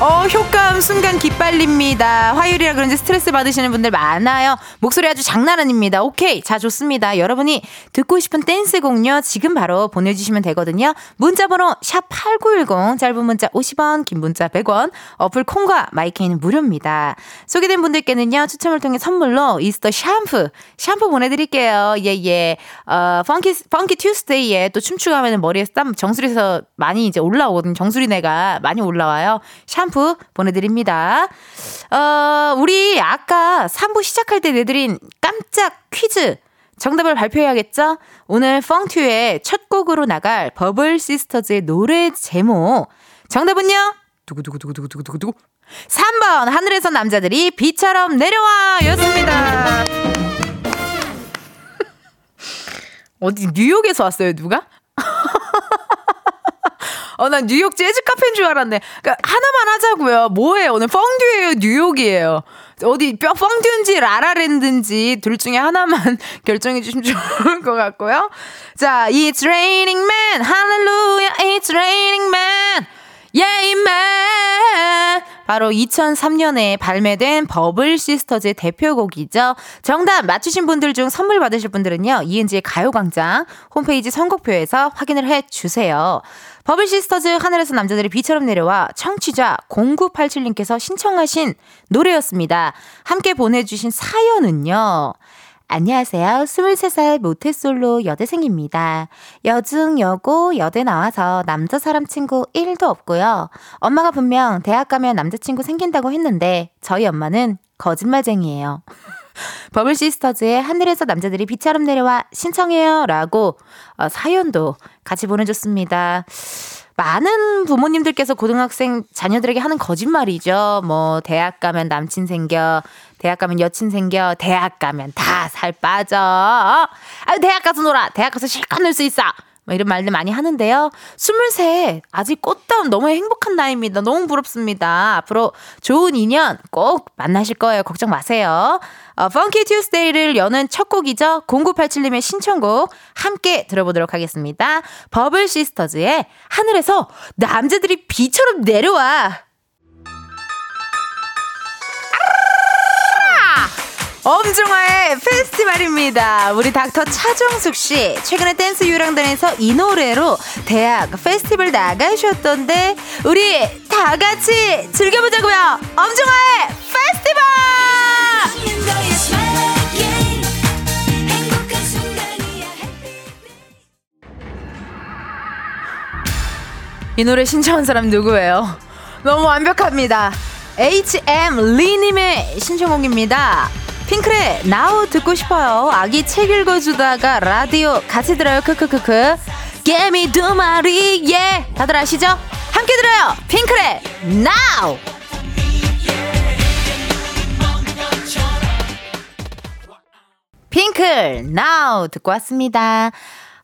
Speaker 1: 어, 효과음 순간 기빨립니다. 화요일이라 그런지 스트레스 받으시는 분들 많아요. 목소리 아주 장난 아닙니다. 오케이. 자, 좋습니다. 여러분이 듣고 싶은 댄스곡요. 지금 바로 보내주시면 되거든요. 문자번호 샵8910, 짧은 문자 50원, 긴 문자 100원, 어플 콩과 마이케이는 무료입니다. 소개된 분들께는요, 추첨을 통해 선물로 이스터 샴푸, 샴푸 보내드릴게요. 예, 예. 어, funky, funky Tuesday에 또 춤추고 하면 머리에서 땀, 정수리에서 많이 이제 올라오거든요. 정수리내가 많이 올라와요. 샴푸 보내드립니다. 어, 우리 아까 3부 시작할 때 내드린 깜짝 퀴즈. 정답을 발표해야겠죠? 오늘 펑튜의 첫 곡으로 나갈 버블 시스터즈의 노래 제목. 정답은요? 두구두구두구두구두구두구. 3번 하늘에서 남자들이 비처럼 내려와 였습니다. *laughs* 어디 뉴욕에서 왔어요, 누가? 어, 난 뉴욕 재즈 카페인 줄 알았네. 그러니까 하나만 하자고요. 뭐예요? 오늘 펑듀예요? 뉴욕이에요? 어디 뭐 판듀인지 라라랜드인지 둘 중에 하나만 *laughs* 결정해 주시면 좋을 것 같고요. 자, It's raining men, hallelujah, it's raining men. Yeah, man. 바로 2003년에 발매된 버블 시스터즈의 대표곡이죠. 정답 맞추신 분들 중 선물 받으실 분들은요. 이은지의 가요광장 홈페이지 선곡표에서 확인을 해 주세요. 버블 시스터즈 하늘에서 남자들이 비처럼 내려와 청취자 0987님께서 신청하신 노래였습니다. 함께 보내주신 사연은요. 안녕하세요. 23살 모태솔로 여대생입니다. 여중, 여고, 여대 나와서 남자 사람 친구 1도 없고요. 엄마가 분명 대학 가면 남자친구 생긴다고 했는데 저희 엄마는 거짓말쟁이에요. *laughs* 버블 시스터즈의 하늘에서 남자들이 비처럼 내려와 신청해요 라고 어, 사연도 같이 보내줬습니다. 많은 부모님들께서 고등학생 자녀들에게 하는 거짓말이죠. 뭐, 대학 가면 남친 생겨, 대학 가면 여친 생겨, 대학 가면 다 살 빠져. 아, 대학 가서 놀아. 대학 가서 실컷 놀 수 있어. 뭐 이런 말들 많이 하는데요. 23, 아직 꽃다운 너무 행복한 나이입니다. 너무 부럽습니다. 앞으로 좋은 인연 꼭 만나실 거예요. 걱정 마세요. 어, 펑키 튜스데이를 여는 첫 곡이죠. 0987님의 신청곡 함께 들어보도록 하겠습니다. 버블 시스터즈의 하늘에서 남자들이 비처럼 내려와. 엄정화의 페스티벌입니다. 우리 닥터 차정숙 씨 최근에 댄스 유랑단에서 이 노래로 대학 페스티벌 나가셨던데 우리 다 같이 즐겨보자고요. 엄정화의 페스티벌. 이 노래 신청한 사람 누구예요? 너무 완벽합니다. HM 리님의 신청곡입니다. 핑클의 나우 듣고 싶어요. 아기 책 읽어주다가 라디오 같이 들어요. 크크크크. 개미 두 마리 예 다들 아시죠? 함께 들어요. 핑클의 나우. 핑클 나우 듣고 왔습니다.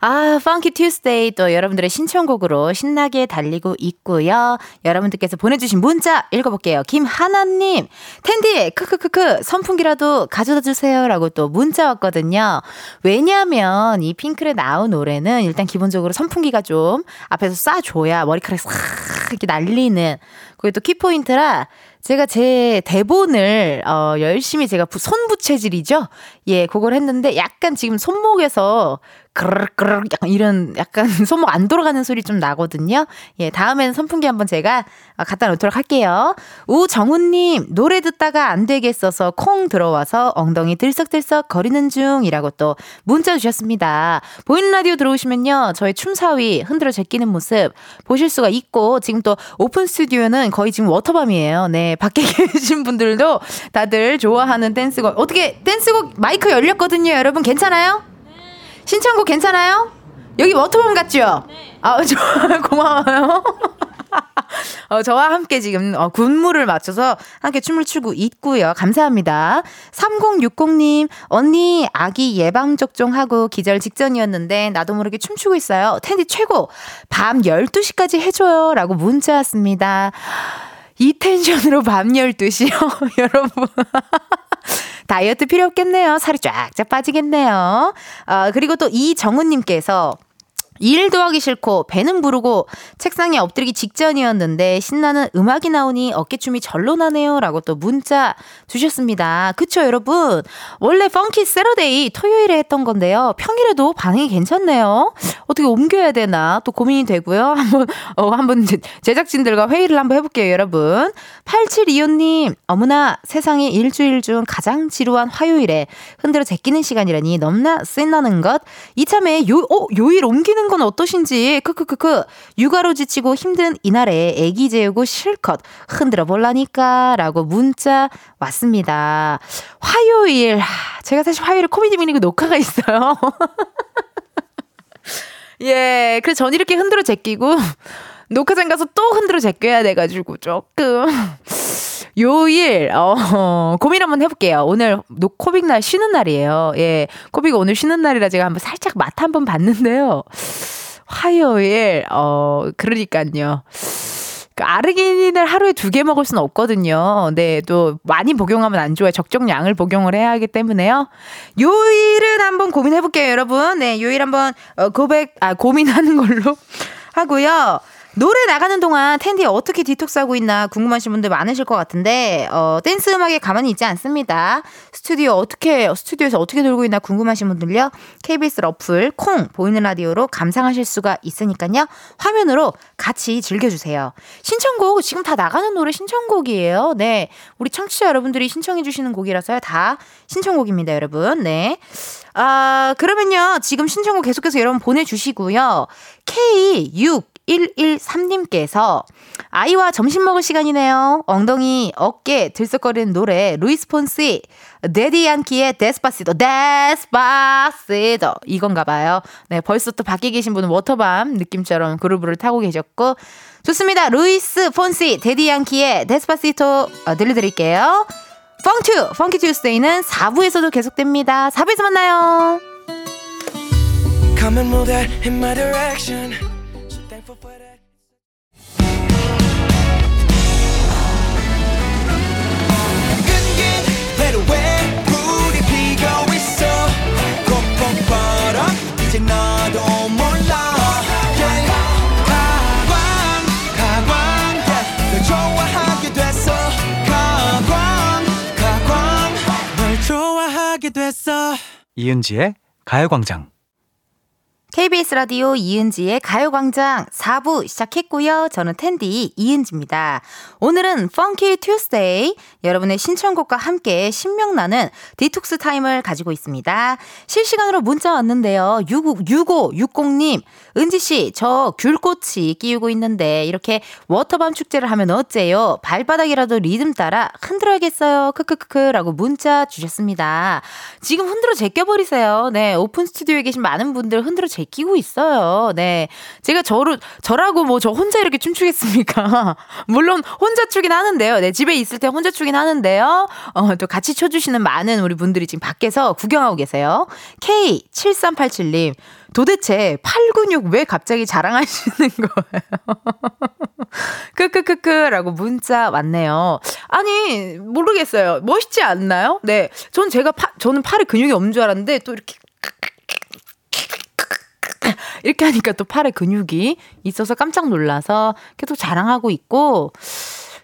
Speaker 1: 아, funky Tuesday 또 여러분들의 신청곡으로 신나게 달리고 있고요. 여러분들께서 보내주신 문자 읽어볼게요. 김하나님, 텐디, 크크크크, 선풍기라도 가져다 주세요 라고 또 문자 왔거든요. 왜냐면 이 핑클에 나온 노래는 일단 기본적으로 선풍기가 좀 앞에서 쏴줘야 머리카락이 싹 이렇게 날리는 그게 또 키포인트라 제가 제 대본을 어 열심히 제가 부- 손부채질이죠. 예, 그걸 했는데 약간 지금 손목에서 그르르르 약간 *laughs* 이런 약간 *laughs* 손목 안 돌아가는 소리 좀 나거든요. 예, 다음에는 선풍기 한번 제가 어, 갖다 놓도록 할게요. 우정훈님 노래 듣다가 안 되겠어서 콩 들어와서 엉덩이 들썩들썩 거리는 중이라고 또 문자 주셨습니다. 보이는 라디오 들어오시면요 저희 춤사위 흔들어 제끼는 모습 보실 수가 있고 지금 또 오픈 스튜디오는 거의 지금 워터밤이에요. 네 밖에 *laughs* 계신 분들도 다들 좋아하는 댄스곡 어떻게 댄스곡 마이크 열렸거든요. 여러분 괜찮아요? 신청곡 괜찮아요? 여기 워터밤 같죠? 아, *laughs* 저, 고마워요. *laughs* 어, 저와 함께 지금 어, 군무를 맞춰서 함께 춤을 추고 있고요. 감사합니다. 3060님, 언니 아기 예방접종하고 기절 직전이었는데 나도 모르게 춤추고 있어요. 텐디 최고! 밤 12시까지 해줘요. 라고 문자 왔습니다. 이 텐션으로 밤 12시요, *laughs* 여러분. 다이어트 필요 없겠네요. 살이 쫙쫙 빠지겠네요. 아, 그리고 또 이정은님께서 일도 하기 싫고 배는 부르고 책상에 엎드리기 직전이었는데 신나는 음악이 나오니 어깨춤이 절로 나네요 라고 또 문자 주셨습니다. 그쵸 여러분? 원래 펑키 세러데이 토요일에 했던 건데요. 평일에도 반응이 괜찮네요. 어떻게 옮겨야 되나 또 고민이 되고요. *laughs* 한번 어 한번 제- 제작진들과 회의를 한번 해볼게요 여러분. 8725님 어머나 세상에 일주일 중 가장 지루한 화요일에 흔들어 제끼는 시간이라니 넘나 신나는 것 이참에 요, 어, 요일 옮기는 건 어떠신지 크크크크. 육아로 지치고 힘든 이날에 애기 재우고 실컷 흔들어 볼라니까 라고 문자 왔습니다. 화요일. 하, 제가 사실 화요일에 코미디 미니그 녹화가 있어요. *laughs* 예 그래서 전 이렇게 흔들어 제끼고 *laughs* 녹화장 가서 또 흔들어 제껴야 돼가지고 조금 요일 어 *laughs* 고민 한번 해볼게요. 오늘 no 코빅 날 쉬는 날이에요. 예, 코빅 오늘 쉬는 날이라 제가 한번 살짝 맛 한번 봤는데요. 화요일 어 그러니까요. 그 아르기닌을 하루에 두 개 먹을 수는 없거든요. 네, 또 많이 복용하면 안 좋아요. 적정량을 복용을 해야 하기 때문에요. 요일은 한번 고민해 볼게요, 여러분. 네, 요일 한번 어, 고백, 아, 고민하는 걸로 *laughs* 하고요. 노래 나가는 동안 텐디 어떻게 디톡스하고 있나 궁금하신 분들 많으실 것 같은데 어, 댄스 음악에 가만히 있지 않습니다. 스튜디오 어떻게 스튜디오에서 어떻게 돌고 있나 궁금하신 분들요. KBS 러플 콩 보이는 라디오로 감상하실 수가 있으니까요. 화면으로 같이 즐겨주세요. 신청곡 지금 다 나가는 노래 신청곡이에요. 네, 우리 청취자 여러분들이 신청해 주시는 곡이라서요. 다 신청곡입니다, 여러분. 네. 아, 그러면요. 지금 신청곡 계속해서 여러분 보내주시고요. K6 113님께서 아이와 점심 먹을 시간이네요. 엉덩이, 어깨 들썩거리는 노래 루이스 폰시 데디 얀키의 Despacito Despacito 이건가 봐요. 네, 벌써 또 밖에 계신 분은 워터밤 느낌처럼 그루브를 타고 계셨고 좋습니다. 루이스 폰시 데디 얀키의 Despacito 어, 들려드릴게요. 펑투 펑키 튜스데이는 4부에서도 계속됩니다. 4부에서 만나요.
Speaker 5: 이은지의 가요광장.
Speaker 1: KBS 라디오 이은지의 가요광장 4부 시작했고요. 저는 텐디 이은지입니다. 오늘은 Funky Tuesday 여러분의 신청곡과 함께 신명나는 디톡스 타임을 가지고 있습니다. 실시간으로 문자 왔는데요. 6560님, 은지 씨, 저 귤꽃이 끼우고 있는데 이렇게 워터밤 축제를 하면 어째요? 발바닥이라도 리듬 따라 흔들어야겠어요. 크크크크 라고 문자 주셨습니다. 지금 흔들어 제껴 버리세요. 네, 오픈 스튜디오에 계신 많은 분들 흔들어 제끼 제끼고 있어요. 네. 제가 저를, 저라고 뭐 저 혼자 이렇게 춤추겠습니까? *laughs* 물론 혼자 추긴 하는데요. 네. 집에 있을 때 혼자 추긴 하는데요. 어, 또 같이 춰주시는 많은 우리 분들이 지금 밖에서 구경하고 계세요. K7387님. 도대체 팔 근육 왜 갑자기 자랑하시는 *laughs* 거예요? 크크크크라고 문자 왔네요. 아니, 모르겠어요. 멋있지 않나요? 네. 전 제가 파, 저는 팔에 근육이 없는 줄 알았는데 또 이렇게 *laughs* 이렇게 하니까 또 팔에 근육이 있어서 깜짝 놀라서 계속 자랑하고 있고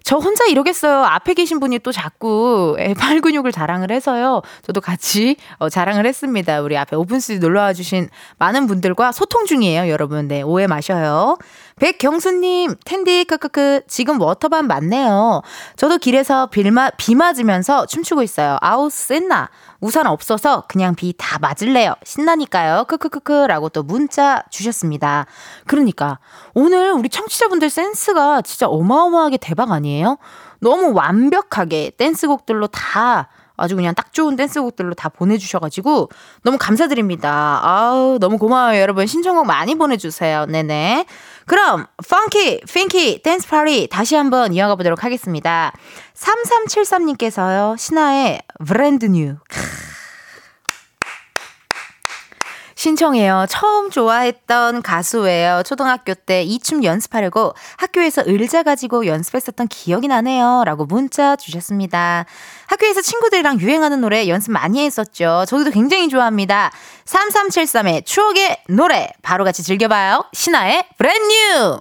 Speaker 1: 저 혼자 이러겠어요. 앞에 계신 분이 또 자꾸 팔 근육을 자랑을 해서요. 저도 같이 어, 자랑을 했습니다. 우리 앞에 오픈스튜디오 놀러와 주신 많은 분들과 소통 중이에요, 여러분. 네, 오해 마셔요. 백경수님, 텐디, 크크크, 지금 워터밤 맞네요. 저도 길에서 빌마, 비 맞으면서 춤추고 있어요. 아우, 쎄나. 우산 없어서 그냥 비 다 맞을래요. 신나니까요. 크크크크 라고 또 문자 주셨습니다. 그러니까 오늘 우리 청취자분들 센스가 진짜 어마어마하게 대박 아니에요? 너무 완벽하게 댄스곡들로 다 아주 그냥 딱 좋은 댄스곡들로 다 보내주셔가지고 너무 감사드립니다. 아우 너무 고마워요 여러분 신청곡 많이 보내주세요. 네네. 그럼 funky pinky dance party 다시 한번 이어가 보도록 하겠습니다. 3373님께서요 신화의 Brand New 신청해요. 처음 좋아했던 가수예요. 초등학교 때 이 춤 연습하려고 학교에서 의자 가지고 연습했었던 기억이 나네요. 라고 문자 주셨습니다. 학교에서 친구들이랑 유행하는 노래 연습 많이 했었죠. 저도 굉장히 좋아합니다. 3373의 추억의 노래 바로 같이 즐겨봐요. 신화의 Brand New!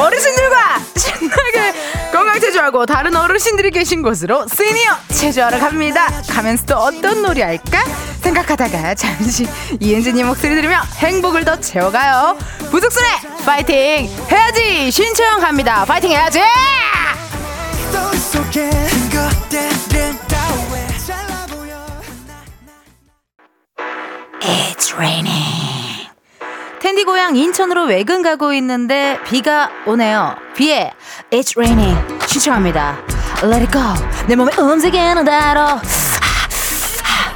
Speaker 1: 어르신들과 신나게 건강 체조하고 다른 어르신들이 계신 곳으로 시니어 체조하러 갑니다. 가면서 또 어떤 놀이 할까? 생각하다가 잠시 이은지님 목소리 들으며 행복을 더 채워가요. 부석순의 파이팅 해야지 신청합니다. 파이팅 해야지! It's raining. 텐디 고향 인천으로 외근 가고 있는데 비가 오네요. 비에 It's raining 신청합니다. Let it go. 내 몸에 움직이는 대로.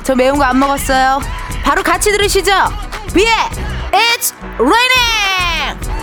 Speaker 1: 저 매운 거 안 먹었어요. 바로 같이 들으시죠. 비에 It's raining.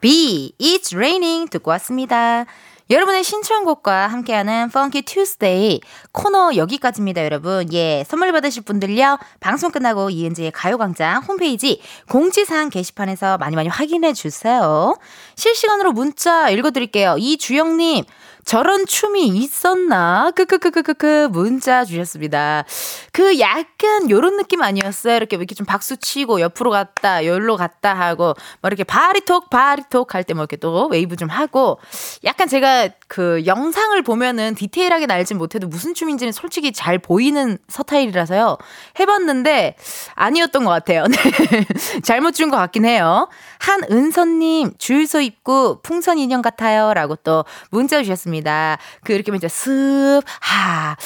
Speaker 1: 비 It's raining 듣고 왔습니다. 여러분의 신청곡과 함께하는 Funky Tuesday 코너 여기까지입니다, 여러분. 예, 선물 받으실 분들요. 방송 끝나고 이은지의 가요광장 홈페이지 공지사항 게시판에서 많이 많이 확인해 주세요. 실시간으로 문자 읽어드릴게요. 이주영님, 저런 춤이 있었나? 크크크크크크 문자 주셨습니다. 그 약간 요런 느낌 아니었어요? 이렇게 이렇게 좀 박수 치고 옆으로 갔다, 여기로 갔다 하고, 뭐 이렇게 body talk, body talk 할 때 뭐 이렇게 또 웨이브 좀 하고, 약간 제가 그 영상을 보면은 디테일하게 알진 못해도 무슨 춤인지는 솔직히 잘 보이는 서타일이라서요. 해봤는데 아니었던 것 같아요. *laughs* 네. 잘못 준 것 같긴 해요. 한은선님, 주유소 입구 풍선 인형 같아요. 라고 또 문자 주셨습니다. 그 이렇게 이제 습, 하,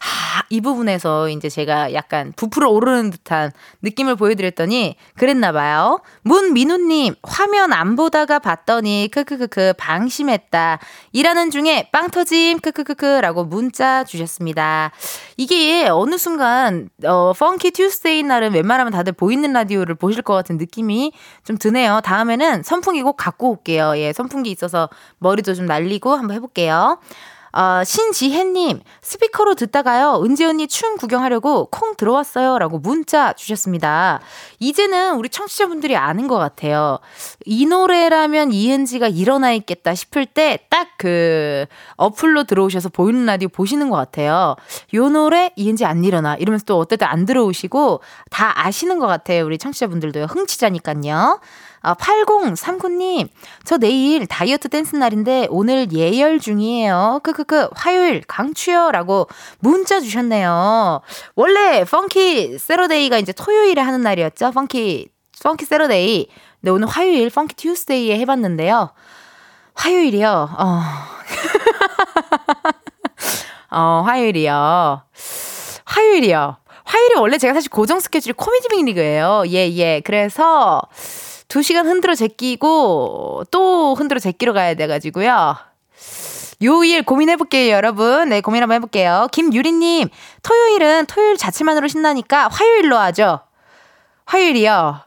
Speaker 1: 하, 이 부분에서 이제 제가 약간 부풀어 오르는 듯한 느낌을 보여드렸더니 그랬나 봐요. 문민우님, 화면 안 보다가 봤더니 크크크크 방심했다. 일하는 중에 빵 터짐 크크크크 라고 문자 주셨습니다. 이게 어느 순간 어 Funky Tuesday 날은 웬만하면 다들 보이는 라디오를 보실 것 같은 느낌이 좀 드네요. 다음에는 선풍기 꼭 갖고 올게요. 예, 선풍기 있어서 머리도 좀 날리고 한번 해볼게요. 어, 신지혜님, 스피커로 듣다가요, 은지 언니 춤 구경하려고 콩 들어왔어요. 라고 문자 주셨습니다. 이제는 우리 청취자분들이 아는 것 같아요. 이 노래라면 이은지가 일어나 있겠다 싶을 때 딱 그 어플로 들어오셔서 보이는 라디오 보시는 것 같아요. 요 노래 이은지 안 일어나. 이러면서 또 어떨 때 안 들어오시고 다 아시는 것 같아요. 우리 청취자분들도요. 흥치자니까요. 아, 8039님, 저 내일 다이어트 댄스 날인데 오늘 예열 중이에요. 크크크, 화요일 강추요. 라고 문자 주셨네요. 원래 Funky Saturday가 이제 토요일에 하는 날이었죠. Funky, Funky Saturday. 근데 오늘 화요일 Funky Tuesday에 해봤는데요. 화요일이요. 어. *laughs* 어, 화요일이요. 화요일이요. 화요일이 원래 제가 사실 고정 스케줄이 코미디 빅리그예요. 예, 예. 그래서 두 시간 흔들어 제끼고 또 흔들어 제끼러 가야 돼가지고요. 요일 고민해볼게요, 여러분. 네, 고민 한번 해볼게요. 김유리님, 토요일은 토요일 자체만으로 신나니까 화요일로 하죠. 화요일이요.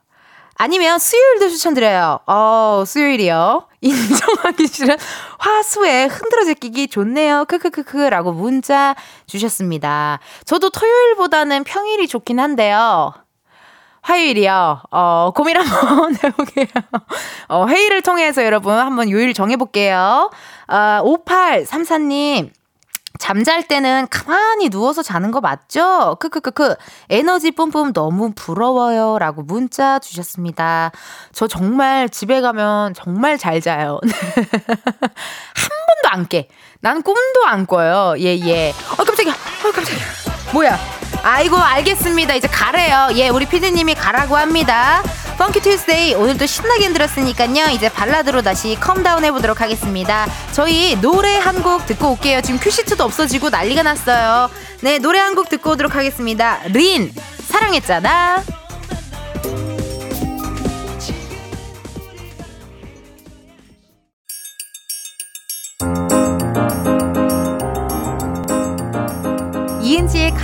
Speaker 1: 아니면 수요일도 추천드려요. 어, 수요일이요. *laughs* 인정하기 싫은 화수에 흔들어 제끼기 좋네요. 크크크크 라고 문자 주셨습니다. 저도 토요일보다는 평일이 좋긴 한데요. 화요일이요. 어, 고민 한번 *laughs* 해볼게요. 어, 회의를 통해서 여러분 한번 요일 정해볼게요. 아, 5834님. 잠잘 때는 가만히 누워서 자는 거 맞죠? 크크크크. 에너지 뿜뿜 너무 부러워요. 라고 문자 주셨습니다. 저 정말 집에 가면 정말 잘 자요. *laughs* 한 번도 안 깨. 난 꿈도 안 꿔요. 예, 예. 어, 깜짝이야. 어, 깜짝이야. 뭐야. 아이고, 알겠습니다. 이제 가래요. 예, 우리 피디님이 가라고 합니다. Funky Tuesday 오늘도 신나게 흔들었으니까요. 이제 발라드로 다시 calm down 해보도록 하겠습니다. 저희 노래 한 곡 듣고 올게요. 지금 큐시트도 없어지고 난리가 났어요. 네, 노래 한 곡 듣고 오도록 하겠습니다. 린, 사랑했잖아.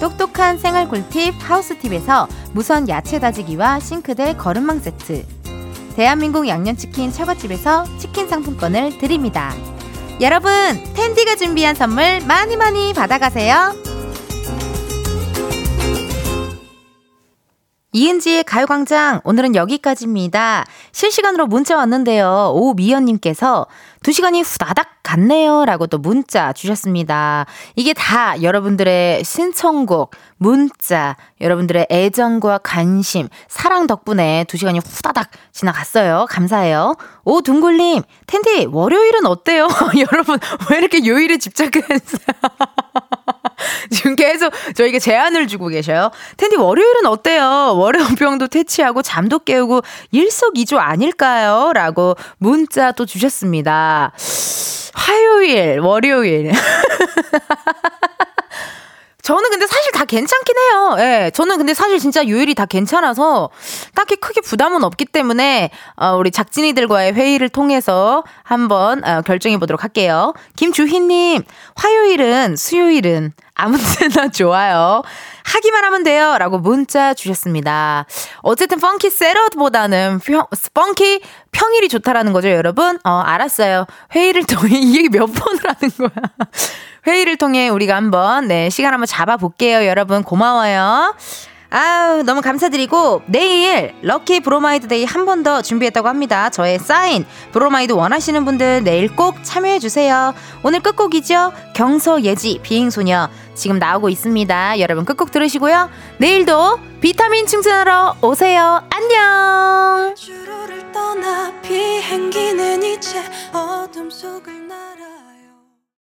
Speaker 1: 똑똑한 생활 꿀팁 하우스팁에서 무선 야채 다지기와 싱크대 거름망 세트, 대한민국 양념치킨 처갓집에서 치킨 상품권을 드립니다. 여러분, 텐디가 준비한 선물 많이 많이 받아가세요. 이은지의 가요광장 오늘은 여기까지입니다. 실시간으로 문자 왔는데요. 오미연님께서 두 시간이 후다닥 갔네요. 라고 또 문자 주셨습니다. 이게 다 여러분들의 신청곡, 문자, 여러분들의 애정과 관심, 사랑 덕분에 두 시간이 후다닥 지나갔어요. 감사해요. 오 둥굴님, 텐디, 월요일은 어때요? *laughs* 여러분, 왜 이렇게 요일에 집착했어요? *laughs* 지금 계속 저에게 제안을 주고 계셔요. 텐디 월요일은 어때요? 월요병도 퇴치하고 잠도 깨우고 일석이조 아닐까요? 라고 문자 또 주셨습니다. 화요일, 월요일. *laughs* 저는 근데 사실 다 괜찮긴 해요. 예. 저는 근데 사실 진짜 요일이 다 괜찮아서 딱히 크게 부담은 없기 때문에 어, 우리 작진이들과의 회의를 통해서 한번 어, 결정해 보도록 할게요. 김주희님, 화요일은 수요일은 아무 때나 좋아요. 하기만 하면 돼요. 라고 문자 주셨습니다. 어쨌든 funky 셋업보다는 funky 평일이 좋다라는 거죠, 여러분? 어, 알았어요. 회의를 통해 *laughs* 이 얘기 몇 번을 하는 거야. 회의를 통해 우리가 한번, 네, 시간 한번 잡아볼게요. 여러분, 고마워요. 아우, 너무 감사드리고, 내일 lucky 브로마이드 day 한 번 더 준비했다고 합니다. 저의 사인, 브로마이드 원하시는 분들 내일 꼭 참여해 주세요. 오늘 끝곡이죠? 경서 예지, 비행 소녀. 지금 나오고 있습니다. 여러분 끝곡 들으시고요. 내일도 비타민 충전하러 오세요. 안녕!